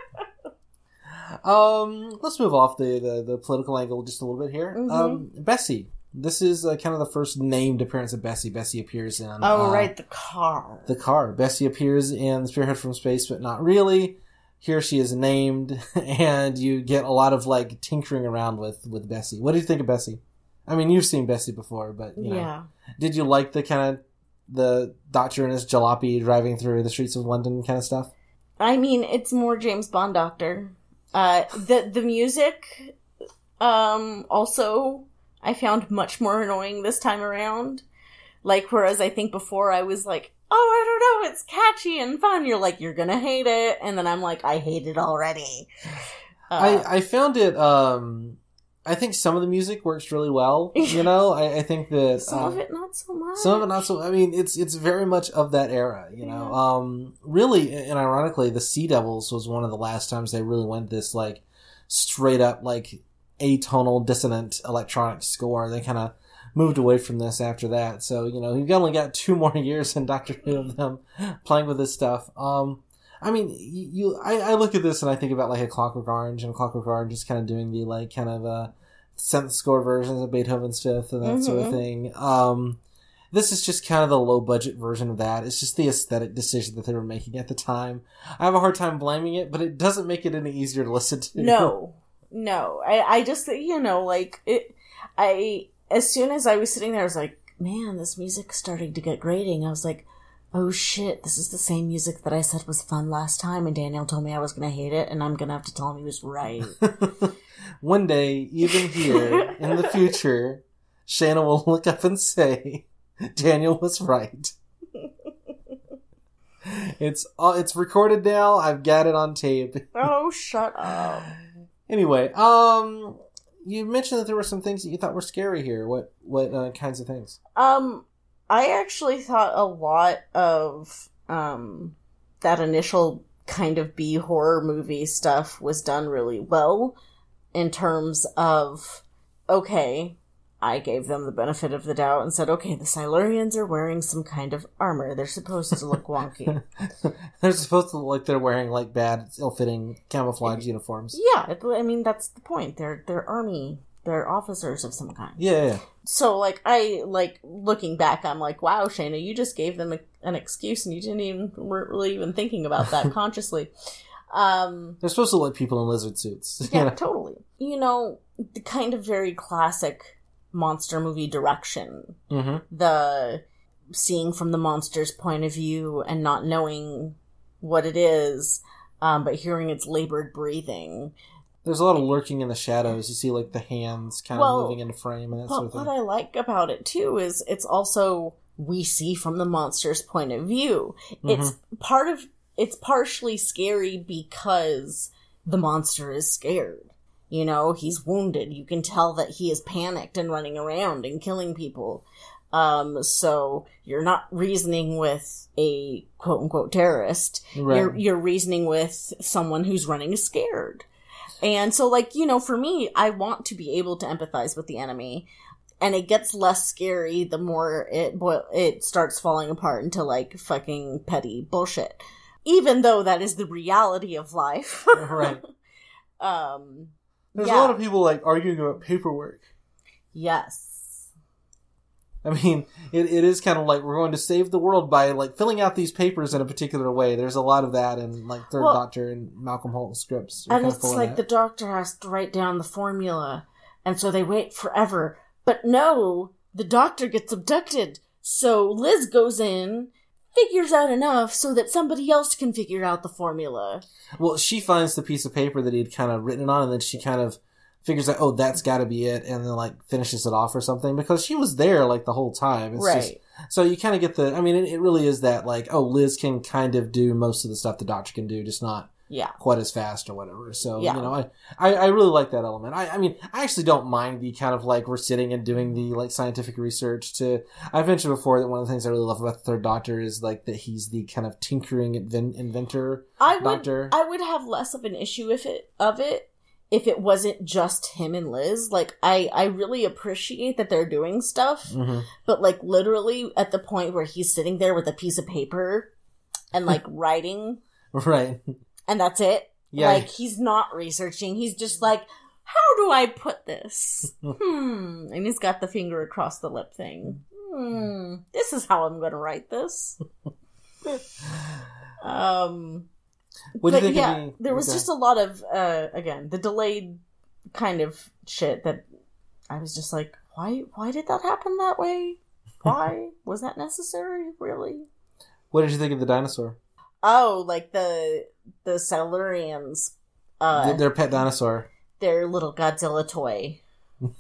Um, let's move off the, the, the political angle just a little bit here. Mhm. Um, Bessie. This is uh, kind of the first named appearance of Bessie. Bessie appears in Oh, uh, right, the car. the car. Bessie appears in Spearhead from Space, but not really. Here she is named, and you get a lot of like tinkering around with with Bessie. What do you think of Bessie? I mean, you've seen Bessie before, but you know, yeah. did you like the kind of the Doctor and his jalopy driving through the streets of London kind of stuff? I mean, it's more James Bond Doctor. Uh, the the music, um, also I found much more annoying this time around. Like, whereas I think before I was like, oh, I don't know, it's catchy and fun. You're like, you're gonna hate it, and then I'm like, I hate it already. Uh, I I found it. um I think some of the music works really well. You know, I, I think that some uh, of it not so much. Some of it not so. I mean, it's it's very much of that era, you know. Yeah. Um, really, and ironically, the Sea Devils was one of the last times they really went this like straight up like atonal dissonant electronic score. They kind of moved away from this after that. So you know, you've only got two more years in Doctor Who of them playing with this stuff. Um, I mean, you, you I, I look at this and I think about like a Clockwork Orange, and Clockwork Orange is kind of doing the like kind of uh synth score versions of Beethoven's Fifth and that sort of Mhm. thing. Um, this is just kind of the low budget version of that. It's just the aesthetic decision that they were making at the time. I have a hard time blaming it, but it doesn't make it any easier to listen to. No, no. I, I just, you know, like it. I as soon as I was sitting there, I was like, man, this music's starting to get grating. I was like, oh shit, this is the same music that I said was fun last time, and Daniel told me I was gonna hate it, and I'm gonna have to tell him he was right. One day, even here in the future, Shana will look up and say, Daniel was right. it's uh, it's recorded now. I've got it on tape. oh, shut up. Anyway, um, you mentioned that there were some things that you thought were scary here. What what uh, kinds of things? Um, I actually thought a lot of um that initial kind of B horror movie stuff was done really well in terms of okay, I gave them the benefit of the doubt and said, okay, the Silurians are wearing some kind of armor. They're supposed to look wonky. they're supposed to look like they're wearing like bad, ill-fitting camouflage uniforms. yeah, I mean that's the point. They're they're army. They're officers of some kind. Yeah, yeah. So like I like looking back, I'm like, wow, Shana, you just gave them a, an excuse and you didn't even weren't really even thinking about that consciously. Um, They're supposed to look like people in lizard suits. you yeah, know? totally. You know, the kind of very classic monster movie direction. Mhm. The seeing from the monster's point of view and not knowing what it is, um, but hearing its labored breathing. There's a lot of lurking in the shadows. You see like the hands kind Well, of moving into frame and that sort of what. I like about it too is it's also we see from the monster's point of view. It's Mm-hmm. part of it's partially scary because the monster is scared. You know, he's wounded. You can tell that he is panicked and running around and killing people. Um, so you're not reasoning with a quote unquote terrorist. Right. You're you're reasoning with someone who's running scared. And so like, you know, for me, I want to be able to empathize with the enemy. And it gets less scary the more it boil- it starts falling apart into like fucking petty bullshit. Even though that is the reality of life. right. um There's yeah. a lot of people like arguing about paperwork. yes. I mean, it, it is kind of like we're going to save the world by like filling out these papers in a particular way. There's a lot of that in like Third Well- Doctor and Malcolm Hulke scripts. And it's like the doctor has to write down the formula and so they wait forever but no the doctor gets abducted so liz goes in figures out enough so that somebody else can figure out the formula Well, she finds the piece of paper that he'd kind of written it on, and then she kind of figures out, oh, that's got to be it, and then like finishes it off or something because she was there like the whole time. It's right Just, so you kind of get the. I mean, it, it really is that like, oh, Liz can kind of do most of the stuff the Doctor can do, just not yeah quite as fast or whatever. So Yeah. you know, I, I I really like that element. I I mean, I actually don't mind the kind of like we're sitting and doing the like scientific research. To I've mentioned before that one of the things I really love about the Third Doctor is like that he's the kind of tinkering inven- inventor i would doctor. i would have less of an issue if it of it if it wasn't just him and liz like i i really appreciate that they're doing stuff hmm but like literally at the point where he's sitting there with a piece of paper and like writing Right. And that's it. Yeah. Like he's not researching. He's just like, how do I put this? hmm. And he's got the finger across the lip thing. Hmm. This is how I'm going to write this. um. what do you but yeah, there was okay. just a lot of uh again the delayed kind of shit that I was just like, why? Why did that happen that way? Why was that necessary? Really? What did you think of the dinosaur? Oh, like the the Silurians, uh, Th- Their pet dinosaur. their little Godzilla toy.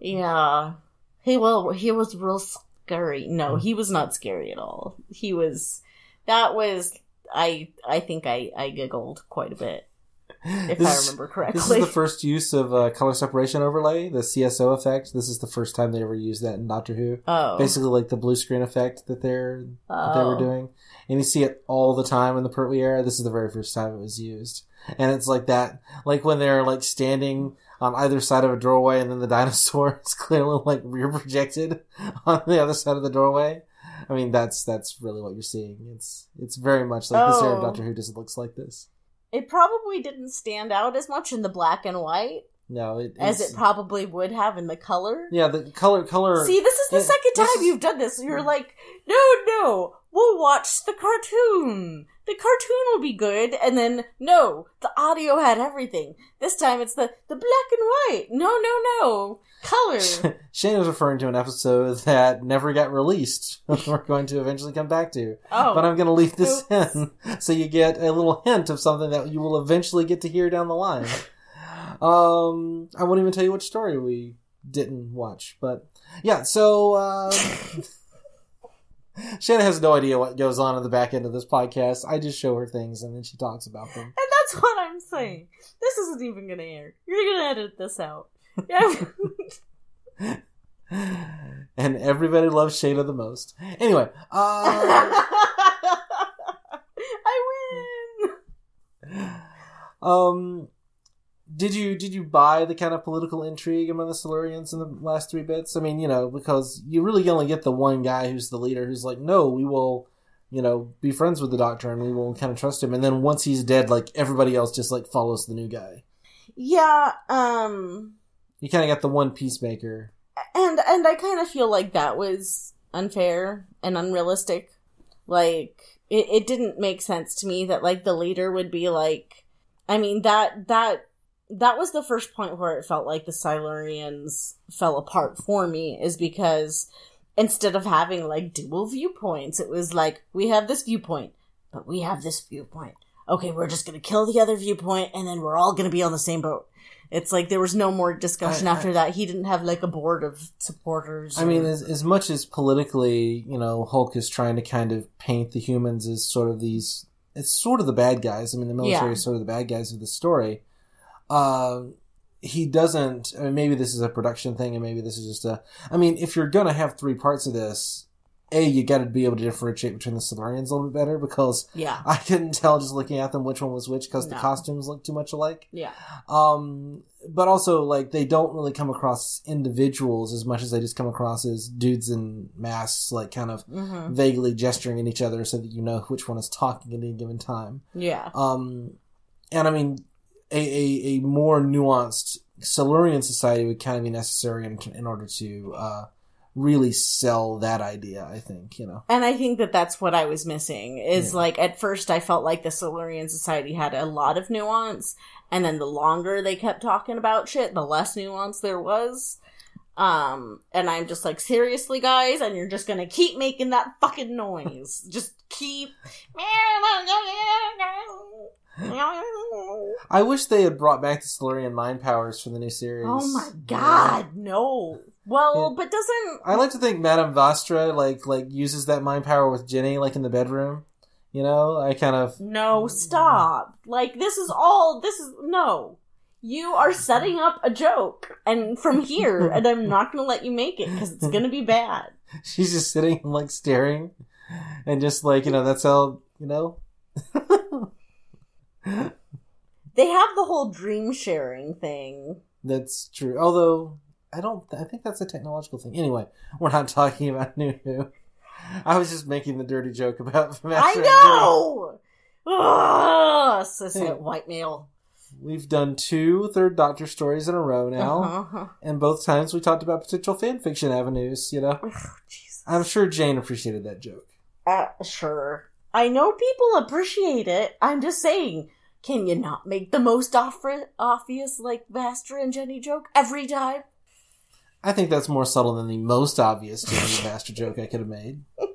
Yeah, he well, he was real scary. No, he was not scary at all. He was. That was. I I think I I giggled quite a bit if This I remember This is the first use of uh, color separation overlay, the CSO effect. This is the first time they ever used that in Doctor Who. oh, Basically, like the blue screen effect that they're that they were Oh. doing, and you see it all the time in the Pertwee era. This is the very first time it was used, and it's like that, like when they're like standing on either side of a doorway, and then the dinosaur is clearly like rear projected on the other side of the doorway. I mean, that's that's really what you're seeing. It's it's very much like this era of Oh. Doctor Who just looks like this. It probably didn't stand out as much in the black and white. No, it, as it probably would have in the color. yeah, the color color. See, this is the Yeah, second time is- you've done this. You're like, no, no, we'll watch the cartoon. The cartoon will be good, and then no, the audio had everything. This time it's the the black and white. No, no, no, color. Shane was referring to an episode that never got released. We're going to eventually come back to, Oh, but I'm going to leave this Oops. in so you get a little hint of something that you will eventually get to hear down the line. Um, I won't even tell you which story we didn't watch, but yeah. So um, Shannon has no idea what goes on in the back end of this podcast. I just show her things and then she talks about them. and that's what I'm saying. This isn't even gonna air. You're gonna edit this out. Yeah. and everybody loves Shana the most. Anyway, uh, I win. um, did you did you buy the kind of political intrigue among the Silurians in the last three bits? I mean, you know, because you really only get the one guy who's the leader who's like, no, we will, you know, be friends with the Doctor and we will kind of trust him. And then once he's dead, like everybody else just like follows the new guy. Yeah. Um. You kind of got the one peacemaker. and and I kind of feel like that was unfair and unrealistic. Like it, it didn't make sense to me that like the leader would be like. I mean that that that was the first point where it felt like the Silurians fell apart for me is because instead of having like dual viewpoints, it was like we have this viewpoint, but we have this viewpoint. Okay, we're just gonna kill the other viewpoint, and then we're all gonna be on the same boat. It's like there was no more discussion I- I- after that. He didn't have like a board of supporters. I mean, as, as much as politically, you know, Hulke is trying to kind of paint the humans as sort of these, it's sort of the bad guys. I mean, the military Yeah. is sort of the bad guys of the story. Uh, he doesn't, I mean, maybe this is a production thing and maybe this is just a, I mean, if you're going to have three parts of this, A, you got to be able to differentiate between the Silurians a little bit better because yeah, I couldn't tell just looking at them which one was which because the costumes look too much alike. yeah, Um, but also like they don't really come across as individuals as much as they just come across as dudes in masks, like kind of hmm vaguely gesturing at each other so that you know which one is talking at any given time. yeah, Um, and I mean, a, a, a more nuanced Silurian society would kind of be necessary in, in order to uh, really sell that idea. I think you know. and I think that that's what I was missing. Is Yeah. like at first I felt like the Silurian society had a lot of nuance, and then the longer they kept talking about shit, the less nuance there was. Um, and I'm just like, seriously, guys, and you're just gonna keep making that fucking noise. just keep. I wish they had brought back the Silurian mind powers for the new series. Oh my Yeah. god, no. Well, Yeah. but doesn't I like to think Madame Vastra like like uses that mind power with Jenny like in the bedroom. You know, I kind of no stop. Like this is all this is no. You are setting up a joke, and from here, and I'm not gonna let you make it because it's gonna be bad. she's just sitting and like staring, and just like you know that's how you know. They have the whole dream sharing thing. that's true. Although I don't, I think that's a technological thing. Anyway, we're not talking about New Who. I was just making the dirty joke about. I Master and know. Ugh, Hey. white male. We've done two Third Doctor stories in a row now, Uh-huh. and both times we talked about potential fan fiction avenues. You know, Jesus. I'm sure Jane appreciated that joke. Uh, sure. I know people appreciate it. I'm just saying, can you not make the most off- obvious, like, Vastra and Jenny joke every time? I think that's more subtle than the most obvious Jamie Master joke I could have made.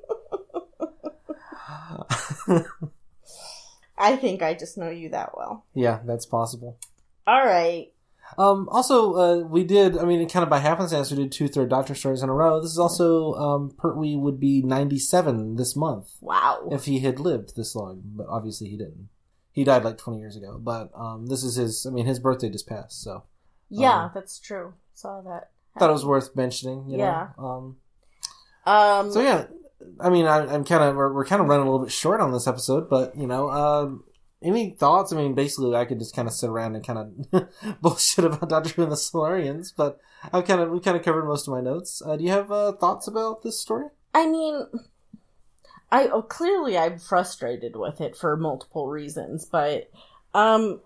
I think I just know you that well. yeah, that's possible. All right. Um, also, uh, we did, I mean, kind of by happenstance, we did two Third Doctor stories in a row. This is also, um, Pertwee would be 97 this month Wow. if he had lived this long, but obviously he didn't. He died like 20 years ago, but, um, this is his, I mean, his birthday just passed, so yeah, um, that's true. Saw that. thought it was worth mentioning, you know? Yeah. Um, Um. So yeah, I mean, I, I'm kind of we're, we're kind of running a little bit short on this episode, but you know, um, any thoughts? I mean, basically, I could just kind of sit around and kind of bullshit about Doctor Who and the Silurians, but I've kind of we kind of covered most of my notes. Uh, do you have uh, thoughts about this story? I mean, I oh, clearly I'm frustrated with it for multiple reasons, but um,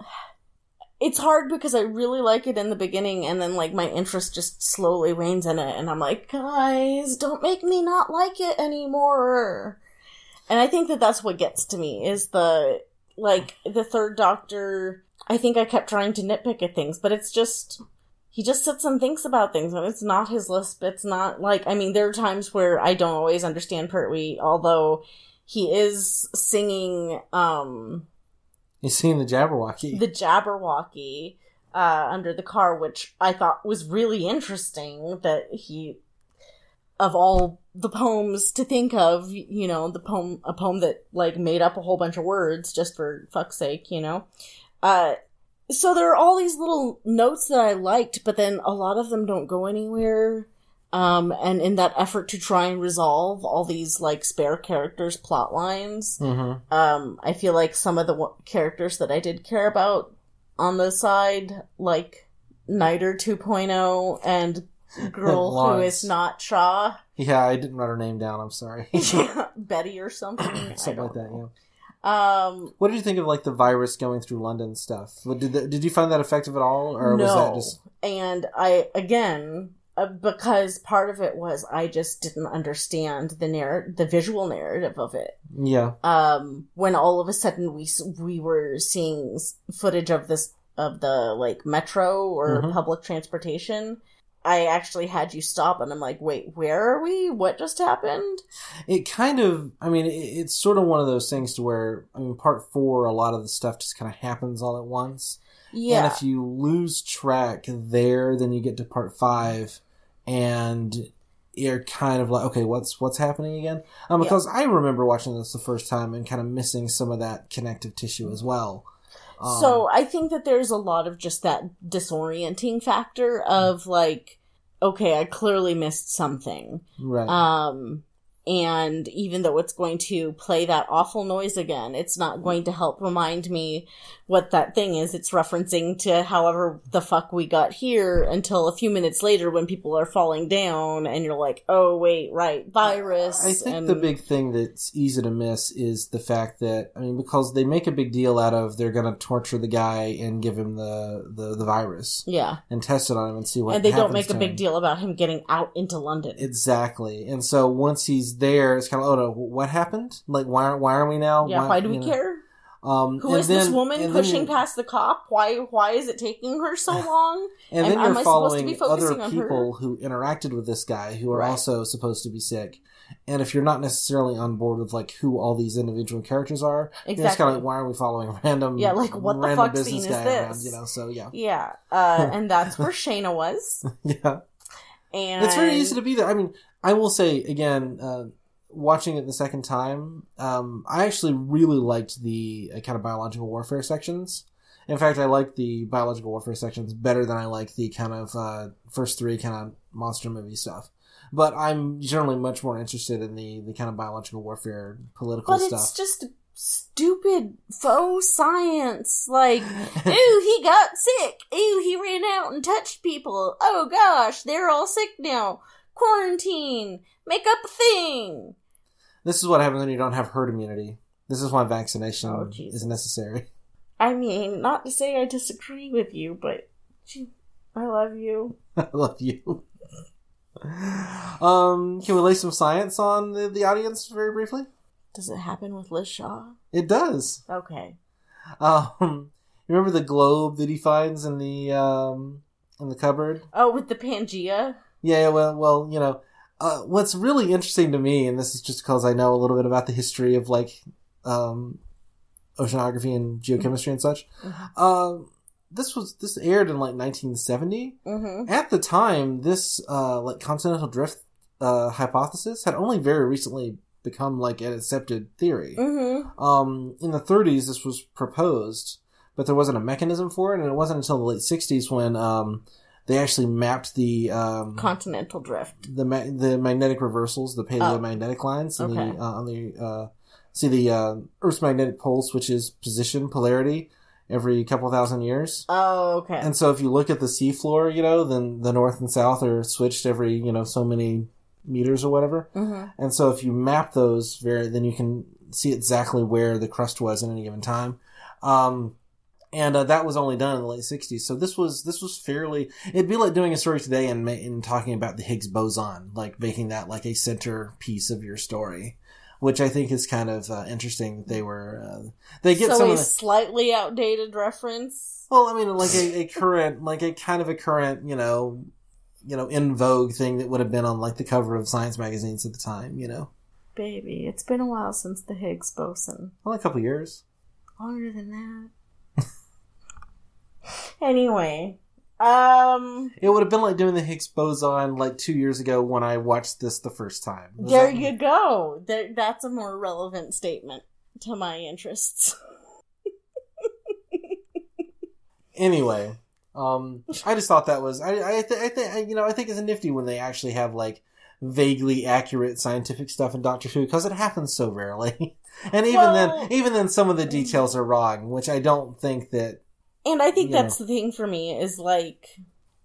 it's hard because I really like it in the beginning, and then like my interest just slowly wanes in it, and I'm like, guys, don't make me not like it anymore. And I think that that's what gets to me is the like the third Doctor. I think I kept trying to nitpick at things, but it's just he just sits and thinks about things, and it's not his lisp. It's not like I mean, there are times where I don't always understand Pertwee, although he is singing. um He's singing the Jabberwocky. the Jabberwocky uh, under the car, which I thought was really interesting that he, of all the poems to think of, you know, the poem, a poem that like made up a whole bunch of words just for fuck's sake, you know. Uh, so there are all these little notes that I liked, but then a lot of them don't go anywhere. Um, and in that effort to try and resolve all these like spare characters plot lines, mm-hmm. um, I feel like some of the w- characters that I did care about on the side, like Nyder 2.0 and girl who is not Shaw, Yeah, I didn't write her name down. I'm sorry. yeah, Betty or something. Something like that. know. Yeah. Um, What did you think of like the virus going through London stuff? Did the, did you find that effective at all, or no, was that just and I again uh, because part of it was I just didn't understand the narr- the visual narrative of it. yeah? um when all of a sudden we we were seeing footage of this of the like metro or Mhm. public transportation i actually had you stop and i'm like wait where are we what just happened It kind of, I mean, it, it's sort of one of those things to where, I mean, part four, a lot of the stuff just kind of happens all at once. yeah And if you lose track there, then you get to part five, and you're kind of like, okay, what's what's happening again? Um, Yeah. because I remember watching this the first time and kind of missing some of that connective tissue as well. Um, so i think that there's a lot of just that disorienting factor of like okay i clearly missed something. Right, Um, and even though it's going to play that awful noise again, it's not going to help remind me what that thing is. It's referencing to however the fuck we got here until a few minutes later when people are falling down and you're like, oh wait, right, virus. I think and the big thing that's easy to miss is the fact that I mean because they make a big deal out of they're going to torture the guy and give him the, the, the virus yeah, and test it on him and see what and they don't make a big him. deal about him getting out into London. Exactly, and so once he's there, it's kind of oh no, what happened? Like why are why are we now? yeah, why do we know? care? Um, Who is this woman pushing you- past the cop? Why why is it taking her so long? And and then you're I supposed to be following other focusing on her? people who interacted with this guy who are Right. also supposed to be sick. And if you're not necessarily on board with like who all these individual characters are, you're just Exactly. kind of like, why are we following random? Yeah, like, what the fuck scene is this? Around, you know, so yeah, Yeah, uh, and that's where Shana was. yeah. And It's very easy to be there. I mean, I will say again, uh, watching it the second time, um, I actually really liked the uh, kind of biological warfare sections. In fact, I like the biological warfare sections better than I like the kind of uh, first three kind of monster movie stuff. But I'm generally much more interested in the, the kind of biological warfare political But stuff. But it's just stupid faux science. Like, ooh, he got sick. Ooh, he ran out and touched people. Oh gosh, they're all sick now. Quarantine. Make up a thing. This is what happens when you don't have herd immunity. This is why vaccination Oh, is necessary. I mean, not to say I disagree with you, but gee, I love you. I love you. Um, can we lay some science on the, the audience very briefly? Does it happen with Liz Shaw? It does. Okay. Um, remember the globe that he finds in the um in the cupboard? Oh, with the Pangea? Yeah. Well, well, you know, uh, what's really interesting to me, and this is just because I know a little bit about the history of like um oceanography and geochemistry and such. Um, this was this aired in like 1970. Mm-hmm. At the time, this uh, like continental drift uh, hypothesis had only very recently become like an accepted theory. Mm-hmm. Um, in the 30s, this was proposed, but there wasn't a mechanism for it, and it wasn't until the late 60s when um, they actually mapped the um, Continental drift. the ma- the magnetic reversals, the paleomagnetic lines, and Okay. the uh, on the uh, see the uh, Earth's magnetic pole switches position polarity every couple thousand years. Oh, okay. And so if you look at the seafloor, you know, then the north and south are switched every, you know, so many meters or whatever. mm-hmm. And so if you map those very, then you can see exactly where the crust was at any given time. Um, and uh, that was only done in the late '60s. So this was this was fairly. It'd be like doing a story today and, and talking about the Higgs boson, like making that like a center piece of your story, which I think is kind of uh, interesting. They were uh, they get so some a of the, slightly outdated reference. well, I mean, like a, a current, like a kind of a current, you know, you know, in vogue thing that would have been on like the cover of science magazines at the time. You know, Baby, it's been a while since the Higgs boson. only a couple years. Longer than that. Anyway, um, It would have been like doing the Higgs boson like two years ago when I watched this the first time. Does there you go. There, that's a more relevant statement to my interests. Anyway, um, I just thought that was I I th- I think you know I think it's nifty when they actually have like vaguely accurate scientific stuff in Doctor Who because it happens so rarely, and even Well- then even then some of the details are wrong, which I don't think that And I think that's the thing for me is like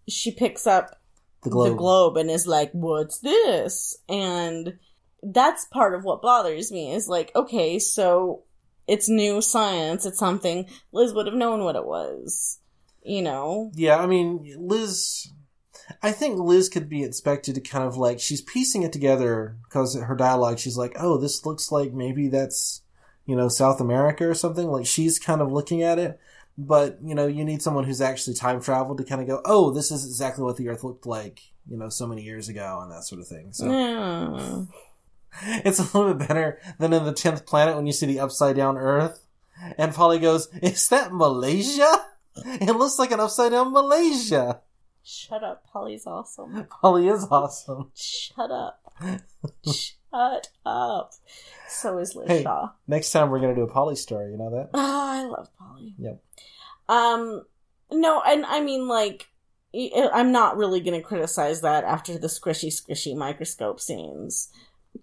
she picks up the globe. the globe and is like, "What's this?" And that's part of what bothers me is like, okay, so it's new science. It's something Liz would have known what it was, you know. Yeah, I mean, Liz. I think Liz could be expected to kind of like she's piecing it together because her dialogue. She's like, "Oh, this looks like maybe that's you know South America or something." Like she's kind of looking at it, but you know, you need someone who's actually time traveled to kind of go, "Oh, this is exactly what the Earth looked like." You know, so many years ago, and that sort of thing. So Yeah. it's a little bit better than in the tenth planet when you see the upside down Earth, and Polly goes, "Is that Malaysia? It looks like an upside down Malaysia." Shut up, Polly's awesome. Polly is awesome. Shut up. Shut up. So is Liz Hey. Shaw. Next time we're gonna do a Polly story. You know that? Oh, I love Polly. Yep. Um, no, and I mean, like, I- uh, I'm not really gonna criticize that after the squishy, squishy microscope scenes.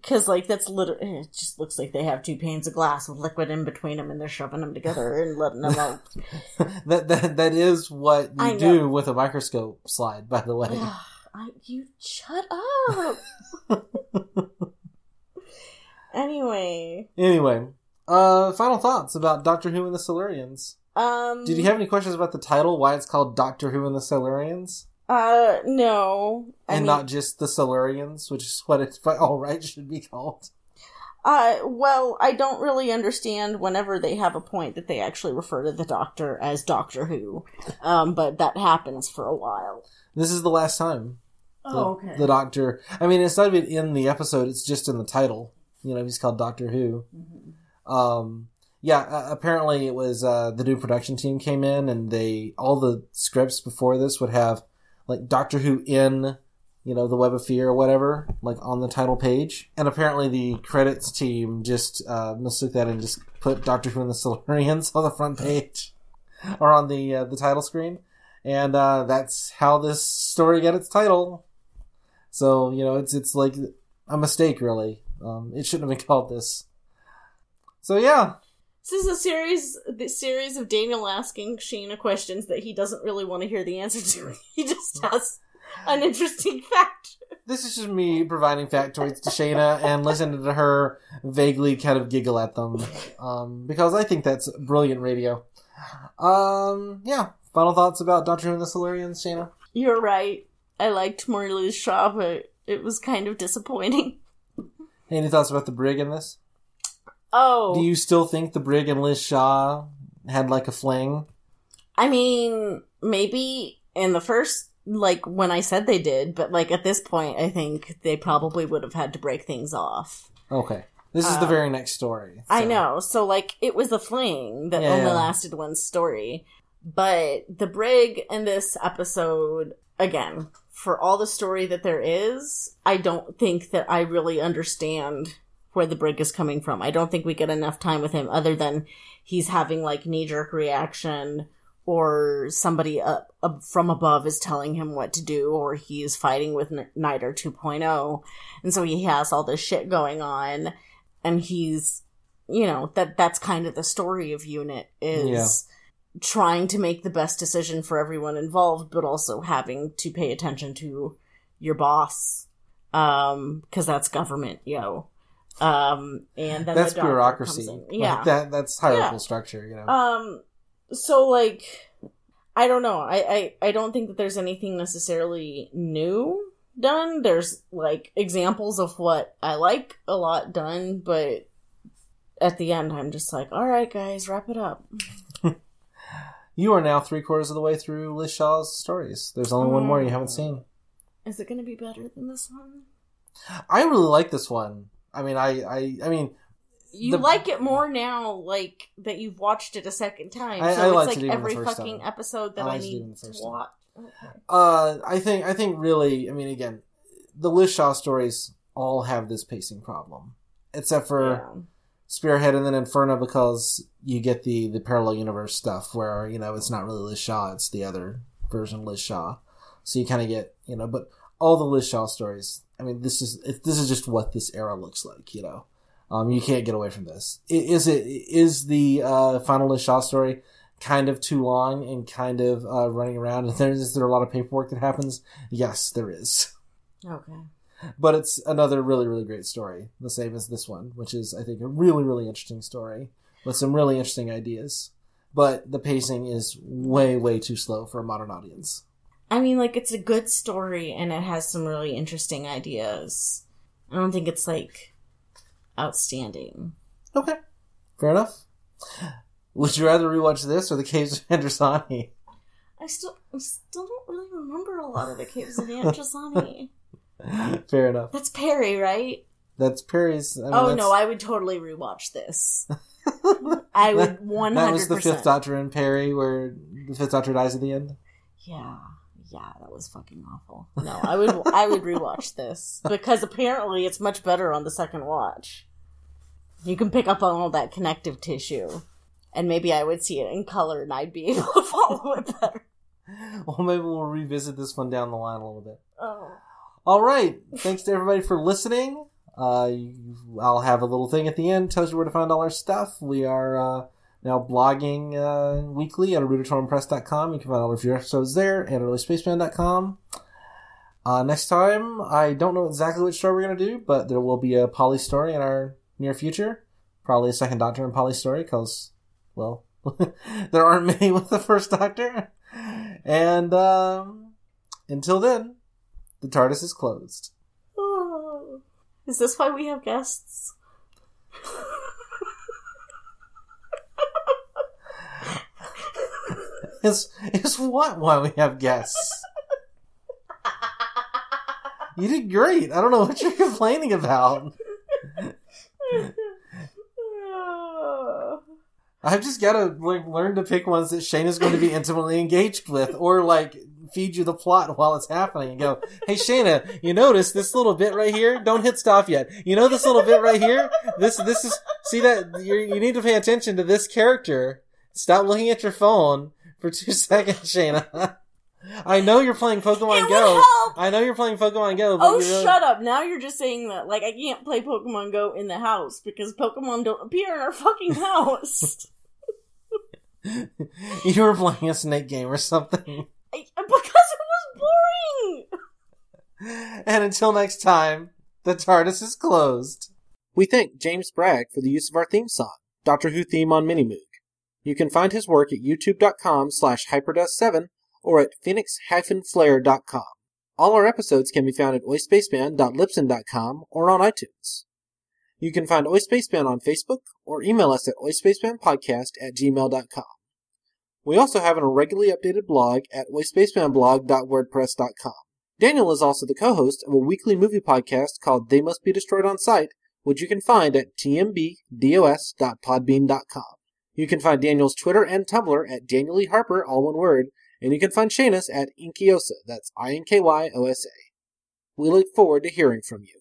Cause, like, that's literally, eh, it just looks like they have two panes of glass with liquid in between them and they're shoving them together and letting them out. that that that is what you do with a microscope slide. By the way. I, you shut up. anyway, anyway, uh, final thoughts about Doctor Who and the Silurians. um, Did you have any questions about the title? Why it's called Doctor Who and the Silurians, Uh, no. I and mean, not just the Silurians, which is what it's by all right should be called. Uh, well, I don't really understand whenever they have a point that they actually refer to the Doctor as Doctor Who, um, but that happens for a while. This is the last time. The, Oh, okay. The Doctor. I mean, it's not even in the episode. It's just in the title. You know, he's called Doctor Who. Mhm. Um, yeah, uh, apparently it was uh, the new production team came in and they all the scripts before this would have like Doctor Who in you know the Web of Fear or whatever like on the title page, and apparently the credits team just uh, mistook that and just put Doctor Who and the Silurians on the front page or on the uh, the title screen, and uh, that's how this story got its title. So you know it's it's like a mistake really. Um, it shouldn't have been called this. So yeah, This is a series, the series of Daniel asking Sheena questions that he doesn't really want to hear the answer to. He just has an interesting fact. this is just me providing factoids to Shana and listening to her vaguely kind of giggle at them. Um, because I think that's brilliant radio. Um, yeah. Final thoughts about Doctor Who and the Silurians, Shana? You're right. I liked Liz Shaw, but it was kind of disappointing. Any thoughts about the brig in this? Oh, Do you still think the brig and Liz Shaw had like a fling? I mean, maybe in the first, like when I said they did, but like at this point, I think they probably would have had to break things off. Okay. This is the Um, very next story. I know. So like it was a fling that Yeah, only yeah. lasted one story. But the brig in this episode, again, for all the story that there is, I don't think that I really understand where the brig is coming from. I don't think we get enough time with him other than he's having like knee jerk reaction or somebody up, up from above is telling him what to do or he's fighting with N- Nyder 2.0 and so he has all this shit going on and he's you know that that's kind of the story of unit is trying to make the best decision for everyone involved but also having to pay attention to your boss um because that's government yo um and then That's the bureaucracy. in. Like, yeah that that's hierarchical Yeah. structure, you know. um so like I don't know. I, I I don't think that there's anything necessarily new done. There's like examples of what I like a lot done, but at the end I'm just like, all right, guys, wrap it up. You are now three quarters of the way through Liz Shaw's stories. There's only one more you haven't seen. Is it going to be better than this one? I really like this one. I mean, I, I, I mean, You The- like it more now, like that you've watched it a second time. I- so I it's like it even the every fucking time. episode that I I, need to first time. watch. Okay. uh, I think, I think really, I mean, again, the Liz Shaw stories all have this pacing problem, except for Yeah. Spearhead and then Inferno because you get the the parallel universe stuff where you know it's not really Liz Shaw, it's the other version of Liz Shaw. So you kind of get you know, but all the Liz Shaw stories. I mean, this is it, this is just what this era looks like. You know, um, you can't get away from this. Is it is the uh, final Liz Shaw story kind of too long and kind of uh, running around? And there's is there a lot of paperwork that happens? Yes, there is Okay. But it's another really really great story the same as this one which is i think a really really interesting story with some really interesting ideas but the pacing is way way too slow for a modern audience I mean, like it's a good story and it has some really interesting ideas. I don't think it's like outstanding. okay fair enough would you rather rewatch this or the caves of Androzani? I still, I still don't really remember a lot of the caves of Androzani. fair enough That's Peri, right? that's Peri's I mean, oh that's- no, I would totally rewatch this. I would one that hundred was the fifth doctor and Peri where the fifth doctor dies at the end Yeah, yeah, that was fucking awful. No, I would, I would rewatch this because apparently it's much better on the second watch. You can pick up on all that connective tissue, and maybe I would see it in color, and I'd be able to follow it better. well maybe we'll revisit this one down the line a little bit Oh, All right. Thanks to everybody for listening. Uh, I'll have a little thing at the end tells you where to find all our stuff. We are uh, now blogging uh, weekly at auditoryumpress.com. You can find all of your episodes there and oispaceman.com. Uh, next time, I don't know exactly which story we're going to do, but there will be a Polly story in our near future. Probably a second Doctor and Polly story because, well, there aren't many with the first Doctor. And um, until then, the TARDIS is closed. Oh. Is this why we have guests? Is is what why we have guests? You did great. I don't know what you're complaining about. I've just got to like learn to pick ones that Shana is going to be intimately engaged with, or like feed you the plot while it's happening and go, "Hey Shana, you notice this little bit right here? Don't hit stop yet. You know this little bit right here? This this is see that you you need to pay attention to this character. Stop looking at your phone for two seconds, Shana. I know you're playing Pokemon It Go. help! I know you're playing Pokemon Go. But Oh, really- shut up. Now you're just saying that. Like, I can't play Pokemon Go in the house because Pokemon don't appear in our fucking house. you were playing a snake game or something. I, because it was boring! And until next time, the TARDIS is closed. We thank James Bragg for the use of our theme song, Doctor Who theme on Minimoog. You can find his work at youtube.com slash hyperdust7 or at phoenix-flare.com. All our episodes can be found at oispaceman.libsyn.com or on iTunes. You can find Oispaceman on Facebook or email us at oispacemanpodcast at gmail.com. We also have an irregularly updated blog at oispacemanblog.wordpress.com. Daniel is also the co-host of a weekly movie podcast called They Must Be Destroyed on Sight, which you can find at tmbdos.podbean.com. You can find Daniel's Twitter and Tumblr at Daniel E. Harper, all one word, and you can find Shana's at Inkyosa, that's I-N-K-Y-O-S-A. We look forward to hearing from you.